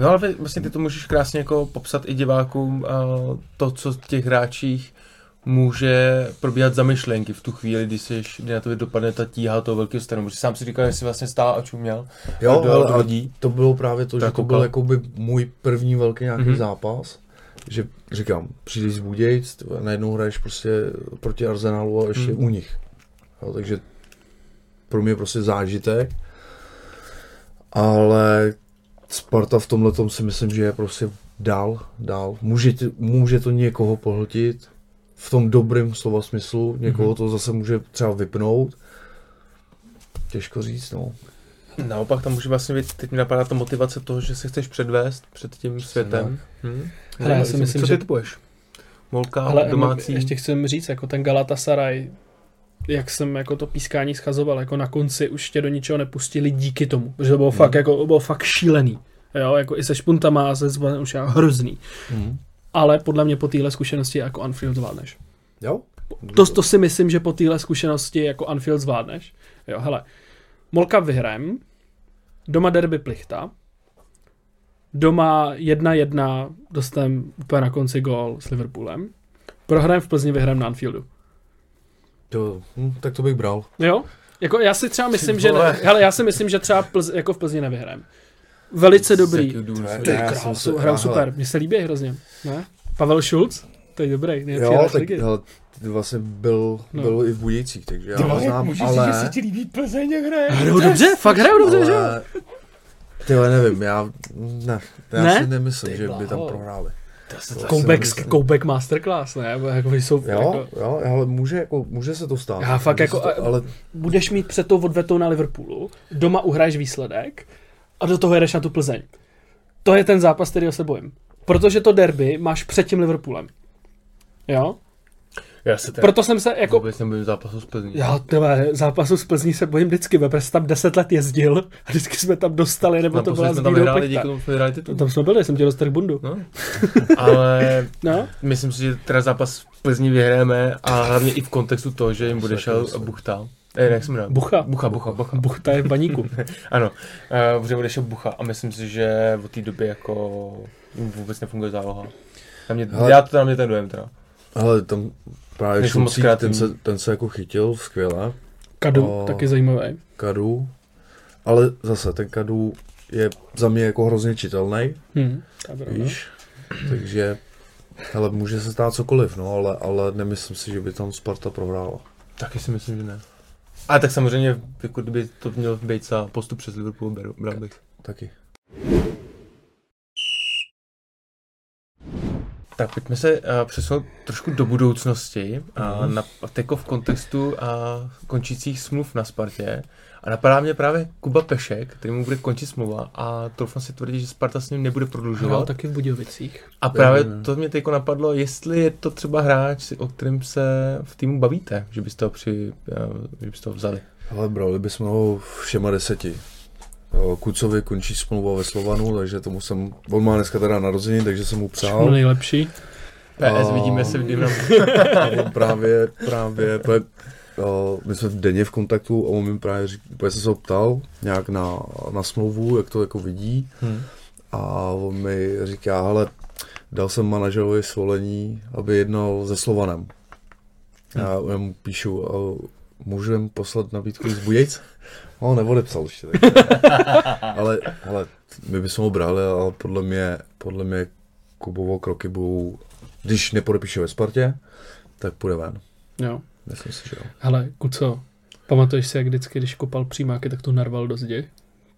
No ale vlastně ty to můžeš krásně jako popsat i divákům a to, co v těch hráčích může probíhat za myšlenky v tu chvíli, kdy, jsi, kdy na to dopadne ta tíha toho velkého stanu. Protože sám si říkal, že jsi vlastně stál a čuměl Jo, a do, ale, do lodí. to bylo právě to, To že jako to byl koukal. jakoby můj první velký nějaký Mhm. mm-hmm. zápas. Že říkám, přijdeš z Budějc, najednou hraješ prostě proti Arsenalu a ještě Mhm. u nich. Jo, takže pro mě prostě zážitek. Ale Sparta v tomhle si myslím, že je prostě dál, dál. Může, může to někoho pohltit v tom dobrém slova smyslu, někoho Mhm. to zase může třeba vypnout. Těžko říct, no. Naopak tam může vlastně být, teď mi napadá ta motivace toho, že se chceš předvést před tím světem. Hm? Hele, já si myslím, co že- ty typuješ? Molka, Ale domácí. ještě chci říct, jako ten Galatasaray, jak jsem jako to pískání schazoval, jako na konci už tě do ničeho nepustili díky tomu, že to bylo fakt jako, to bylo fakt šílený. Jo, jako i se špuntama a se zbanem už jako hrozný. Mhm. Ale podle mě po téhle zkušenosti jako Anfield zvládneš. Jo? To, to si myslím, že po téhle zkušenosti jako Anfield zvládneš. Jo, hele, Molka vyhrajem, doma derby Plichta, doma 1-1 dostaneme úplně na konci gól s Liverpoolem, prohrajem v Plzni, vyhrajem na Anfieldu. To, hm, tak to bych bral. Jo? Jako já si třeba myslím, že ne, hele, já si myslím, že třeba Plz, jako v Plzni nevyhrajem. Velice dobrý. Ty krásu, já, super. Mně se líbí hrozně. Ne? Pavel Schulz? To je dobrý. nejlepší Jo, tak hele, ty vlastně byl, No. byl i v Budějcích, takže já ho znám, můžeš říct, že ale... se ti líbí Plzeň, jak hraje. Hrajou dobře, fakt hrajou dobře, že jo? ale... Ty vole, nevím, já, ne, já Ne? si nemyslím, Ty že by tam prohráli. Nemyslím. koubek masterclass, ne? Jako jsou, Jo, jako, jo, ale může, jako, může se to stát. Já fakt Může jako- To, ale budeš mít před tou odvetou na Liverpoolu, doma uhraješ výsledek a do toho jedeš na tu Plzeň. To je ten zápas, kterýho se bojím. Protože to derby máš před tím Liverpoolem. Jo? Já se tak Proto jsem se jako... vůbec nebojím zápasu s Plzní. Já tyhle, zápasu z Plzní se bojím vždycky, protože jsem tam 10 let jezdil a vždycky jsme tam dostali, nebo to byla jsme tam vyhráli, díky tomu jsme vyhráli titul. Tam jsme byli, jsem tě dostal bundu. No. (laughs) Ale No, myslím si, že teda zápas v Plzni vyhráme a hlavně i v kontextu toho, že jim bude šel myslím. Buchta. Eh, jak se jmenuje? Bucha. Bucha, Bucha, Bucha. Buchta je v baníku. (laughs) Ano, uh, že bude šel Bucha a myslím si, že od té doby jako vůbec nefunguje záloha. Na mě, Hele. já to na mě ten dojem teda. ale tam právě Šulcík, ten se, ten se jako chytil skvěle, Kadu, O. taky zajímavý. Kadu, ale zase ten Kadu je za mě jako hrozně čitelný, Hm, pravda. víš, takže ale může se stát cokoliv, no, ale, ale nemyslím si, že by tam Sparta prohrála. Taky si myslím, že ne. A tak samozřejmě, jako kdyby to měl být za postup přes Liverpool, beru, bral bych. Taky. Tak pojďme se uh, přesunout trošku do budoucnosti, uh, Mhm. na, jako v kontextu uh, končících smluv na Spartě. A napadá mě právě Kuba Pešek, který mu bude končit smlouva a troufám si tvrdit, že Sparta s ním nebude Hrál prodlužovat. taky v Budějovicích. A právě Mhm. to mě teď napadlo, jestli je to třeba hráč, o kterém se v týmu bavíte, že byste ho, při, eh, že byste ho vzali. Ale brali bychom ho všema deseti. Jo, Kucovi končí smlouva ve Slovanu, takže tomu jsem, on má dneska teda narozeniny, takže jsem mu Všechno přál. nejlepší. PS, A- vidíme se v Dynamo. A on právě, právě, právě o, my jsme v denně v kontaktu a on mi právě řík, protože jsem se ho ptal nějak na, na smlouvu, jak to jako vidí Hmm. a on mi říká, hele, dal jsem manažerovi svolení, aby jednal se Slovanem. Já, já mu píšu, a můžu jim poslat nabídku z Budějc? No, neodepsal ještě. Tak. (laughs) ale, ale my bychom ho brali, ale podle mě, podle mě Kubovo kroky budou, když nepodepíše ve Spartě, tak půjde ven. Jo. Myslím si, že jo. Hele, Kuco, pamatuješ si, jak vždycky, když kopal přímáky, tak to narval do zdi?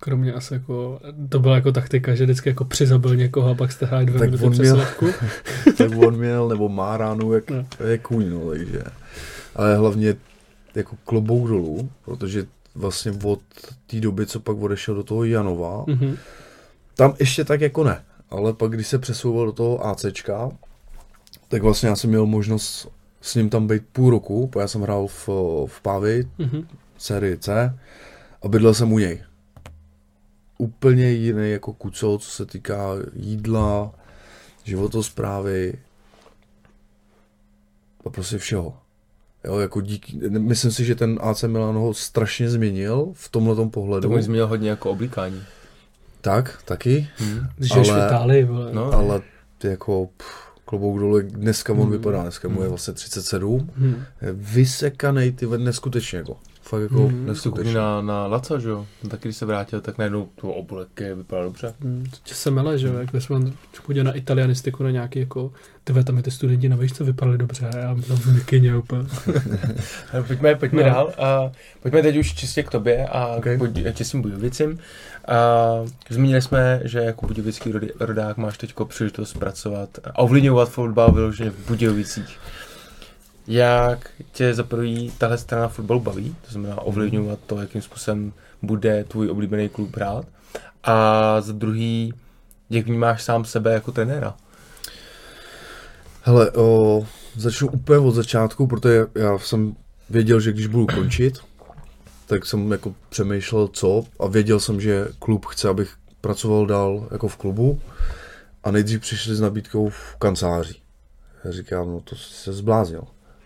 Kromě asi jako, to byla jako taktika, že vždycky jako přizabil někoho a pak jste hráli dvě Tak minuty on měl- (laughs) tak on měl, nebo má ránu, jak, No. jak kůň, no, takže. Ale hlavně jako klobouk dolů, protože vlastně od té doby, co pak odešel do toho Janova, Mhm. tam ještě tak jako ne, ale pak když se přesouval do toho ACčka, tak vlastně já jsem měl možnost s ním tam být půl roku, protože já jsem hrál v, v Pávi, Mhm. sérii C a bydlel jsem u něj. Úplně jiný jako kuco, co se týká jídla, životosprávy a prostě všeho. Jo, jako díky, myslím si, že ten AC Milan ho strašně změnil v tomhle pohledu. To změnil hodně jako oblíkání. Tak, taky, Žiješ Ale- v Itálii, vole. No, ale ty jako pff, klobouk dole, dneska on Hmm. vypadá, dneska mu je vlastně 37, Hm. je vysekanej, ty neskutečně jako. Fakt jako koukni neskutečně. na, na Laca, že jo? No, taky když se vrátil, tak najednou to oblek je- vypadá dobře. Hm, to tě se mele, že jo, jak jsme podíval na italianistiku, na nějaký jako, ty tam i ty studenti na výšce vypadali dobře, a já tam v mikině úplně. (laughs) Pojďme, pojďme No. dál. A pojďme teď už čistě k tobě a Okay. k Budi- těsným Budějovicím. A zmínili jsme, že jako budějovický rodák máš teď příležitost pracovat a ovlivňovat fotbal vyloženě v Budějovicích. Jak tě za prvý tahle strana fotbalu baví, to znamená ovlivňovat to, jakým způsobem bude tvůj oblíbený klub hrát. A za druhý, jak vnímáš sám sebe jako trenéra? Hele, o, začnu úplně od začátku, protože já jsem věděl, že když budu končit, tak jsem jako přemýšlel co a věděl jsem, že klub chce, abych pracoval dál jako v klubu a nejdřív přišli s nabídkou v kanceláři. Já říkám, no to se zbláznil.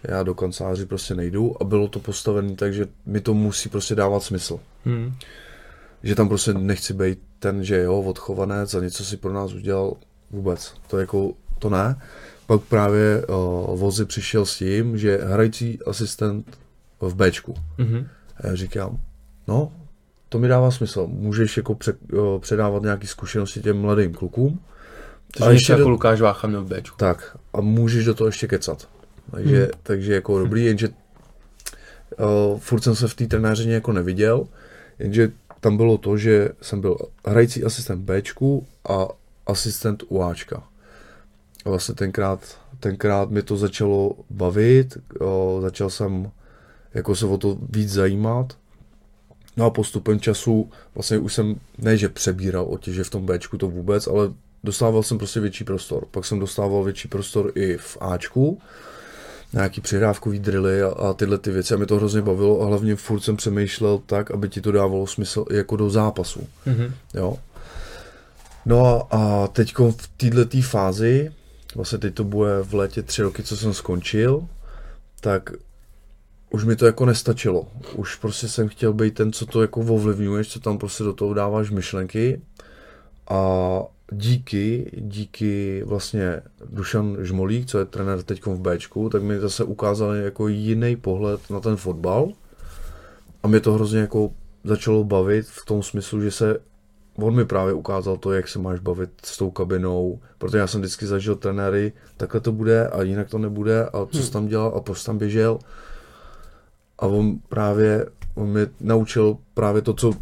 Já do kanceláři prostě nejdu a bylo to postavené tak, že mi to musí prostě dávat smysl. Hmm. Že tam prostě nechci být ten, že jo, odchovanec a něco si pro nás udělal vůbec. To jako, to ne. Pak právě uh, Vozy přišel s tím, že hrající asistent v Bčku. Mhm. A já říkám, no, to mi dává smysl. Můžeš jako pře, o, předávat nějaké zkušenosti těm mladým klukům. Takže ještě jako Lukáš Vácha měl v Bčku. Tak, a můžeš do toho ještě kecat. Takže, hmm. takže jako dobrý, jenže uh, furt jsem se v té trenéřině jako neviděl, jenže tam bylo to, že jsem byl hrající asistent Bčku a asistent UAčka. A vlastně tenkrát, tenkrát mi to začalo bavit, o, začal jsem jako se o to víc zajímat. No a postupem času vlastně už jsem, ne že přebíral otěže v tom Bčku to vůbec, ale dostával jsem prostě větší prostor. Pak jsem dostával větší prostor i v Ačku, nějaký přihrávkový drily a, a tyhle ty věci a mě to hrozně bavilo a hlavně furt jsem přemýšlel tak, aby ti to dávalo smysl i jako do zápasu. Mhm. Jo. No a, a teď v této fázi, vlastně teď to bude v létě tři roky, co jsem skončil, tak už mi to jako nestačilo. Už prostě jsem chtěl být ten, co to jako ovlivňuješ, co tam prostě do toho dáváš myšlenky. A díky, díky vlastně Dušan Žmolík, co je trenér teď v Bčku, tak mi zase ukázal jako jiný pohled na ten fotbal. A mě to hrozně jako začalo bavit v tom smyslu, že se on mi právě ukázal to, jak se máš bavit s tou kabinou, protože já jsem vždycky zažil trenéry, takhle to bude a jinak to nebude a co jsi tam dělal a proč tam běžel. A on právě, on mě naučil právě to, co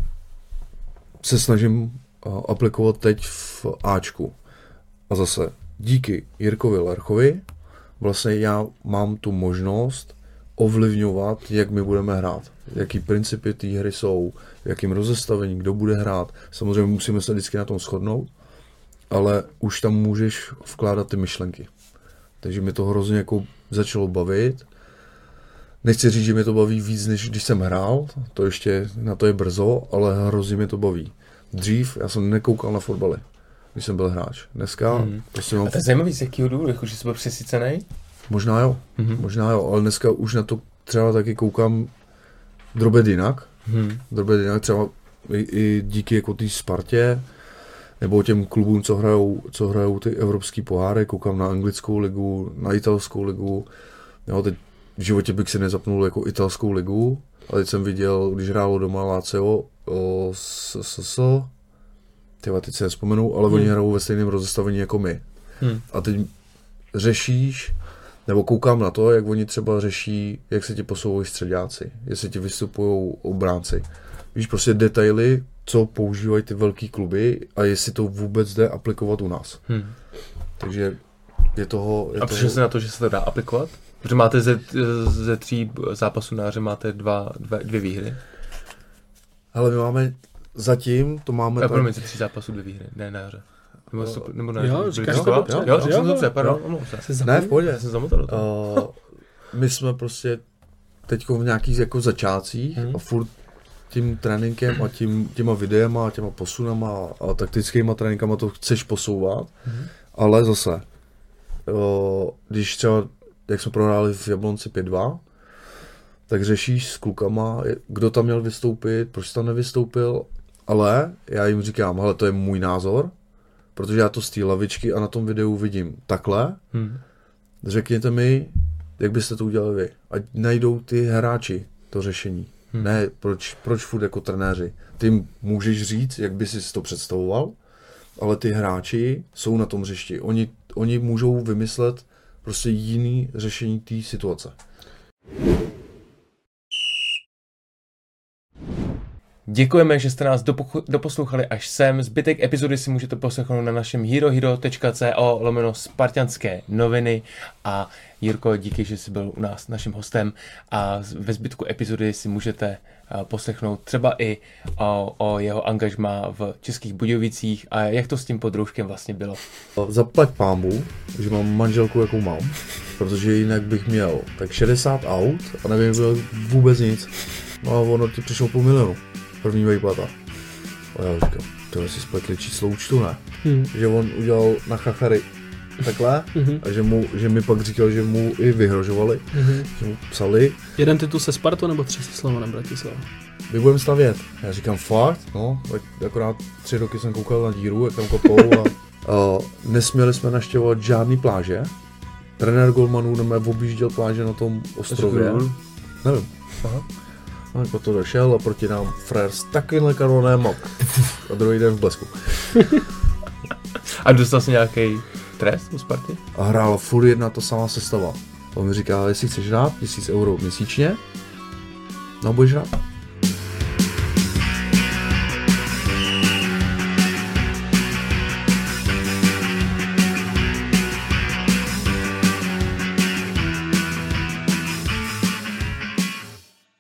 se snažím aplikovat teď v Ačku. A zase díky Jirkovi Lerchovi vlastně já mám tu možnost ovlivňovat, jak my budeme hrát. Jaký principy té hry jsou, jakým rozestavení, kdo bude hrát. Samozřejmě musíme se vždycky na tom shodnout, ale už tam můžeš vkládat ty myšlenky. Takže mi to hrozně jako začalo bavit. Nechci říct, že mě to baví víc, než když jsem hrál, to ještě na to je brzo, ale hrozně mě to baví. Dřív já jsem nekoukal na fotbaly, když jsem byl hráč. Dneska Mhm. prostě mám A to je zajímavý, z jakého důvodu, jako, že jsi byl přesycený? Možná jo, mm-hmm. možná jo, ale dneska už na to třeba taky koukám drobet jinak. Mhm. Drobet jinak třeba i, i díky jako té Spartě, nebo těm klubům, co hrajou, co hrajou ty evropský poháry, koukám na anglickou ligu, na italskou ligu. Jo, teď v životě bych si nezapnul jako italskou ligu, ale teď jsem viděl, když hrálo doma Lazio o s, s, s, tyva, teď se nespomenu, ale Hmm. oni hrajou ve stejném rozestavení jako my. Hmm. A teď řešíš, nebo koukám na to, jak oni třeba řeší, jak se ti posouvají středáci, jestli ti vystupují obránci. Víš, prostě detaily, co používají ty velký kluby a jestli to vůbec jde aplikovat u nás. Hmm. Takže je toho... Je A přišel jsi na to, že se to dá aplikovat? Protože máte ze, ze tří zápasů na hře máte dva, dva, dvě výhry. Hele, my máme zatím, to máme... A tak- promiň, ze tří zápasů dvě výhry, ne na hře. Nebo, nebo ne, Jo, říkáš to dobře. Jo, jsem to dobře, pardon, se. Ne, v pohodě. Já jsem zamotal do toho. Uh, my jsme prostě teď v nějakých jako začátcích Mhm. a furt tím tréninkem a tím, těma videama a těma posunama a, taktickýma tréninkama to chceš posouvat, Mhm. ale zase, uh, když třeba, jak jsme prohráli v Jablonci 5-2, tak řešíš s klukama, kdo tam měl vystoupit, proč tam nevystoupil, ale já jim říkám, hele, to je můj názor, protože já to z té lavičky a na tom videu vidím takhle, Hmm. Řekněte mi, jak byste to udělali vy. Ať najdou ty hráči to řešení. Hmm. Ne, proč, proč furt jako trenéři. Ty můžeš říct, jak by si to představoval, ale ty hráči jsou na tom hřišti. Oni, oni můžou vymyslet prostě jiný řešení té situace. Děkujeme, že jste nás dopochu- doposlouchali až sem. Zbytek epizody si můžete poslechnout na našem herohero.co lomeno spartianské noviny a Jirko, díky, že jsi byl u nás naším hostem a ve zbytku epizody si můžete poslechnout třeba i o, o jeho angažmá v Českých Budějovicích a jak to s tím podroužkem vlastně bylo. Zaplať pámbu, že mám manželku, jakou mám, protože jinak bych měl tak 60 aut a nevím, bylo vůbec nic. No a ono ti přišlo půl milionu, první výplata. A já říkám, to si spletli číslo účtu, ne? Hmm. Že on udělal na chachary takhle Mhm. a že, mu, že mi pak říkal, že mu i vyhrožovali, Mhm. že mu psali, Jeden titul se Spartou nebo tři se Slovanem Bratislava? my budeme stavět. Já říkám, fakt? No, tak akorát tři roky jsem koukal na díru, jak tam kopou a, (laughs) a nesměli jsme naštěvovat žádný pláže. Trenér Golmanů nám objížděl pláže na tom ostrově. Nevím. Aha. A jako to došel a proti nám frér s takovýmhle kanonem a, a druhý den v blesku. (laughs) A dostal jsi nějaký trest u Sparty? A hrála furt jedna to samá sestava. On mi říká, jestli chceš hrát, 1000 euro měsíčně, no budeš hrát.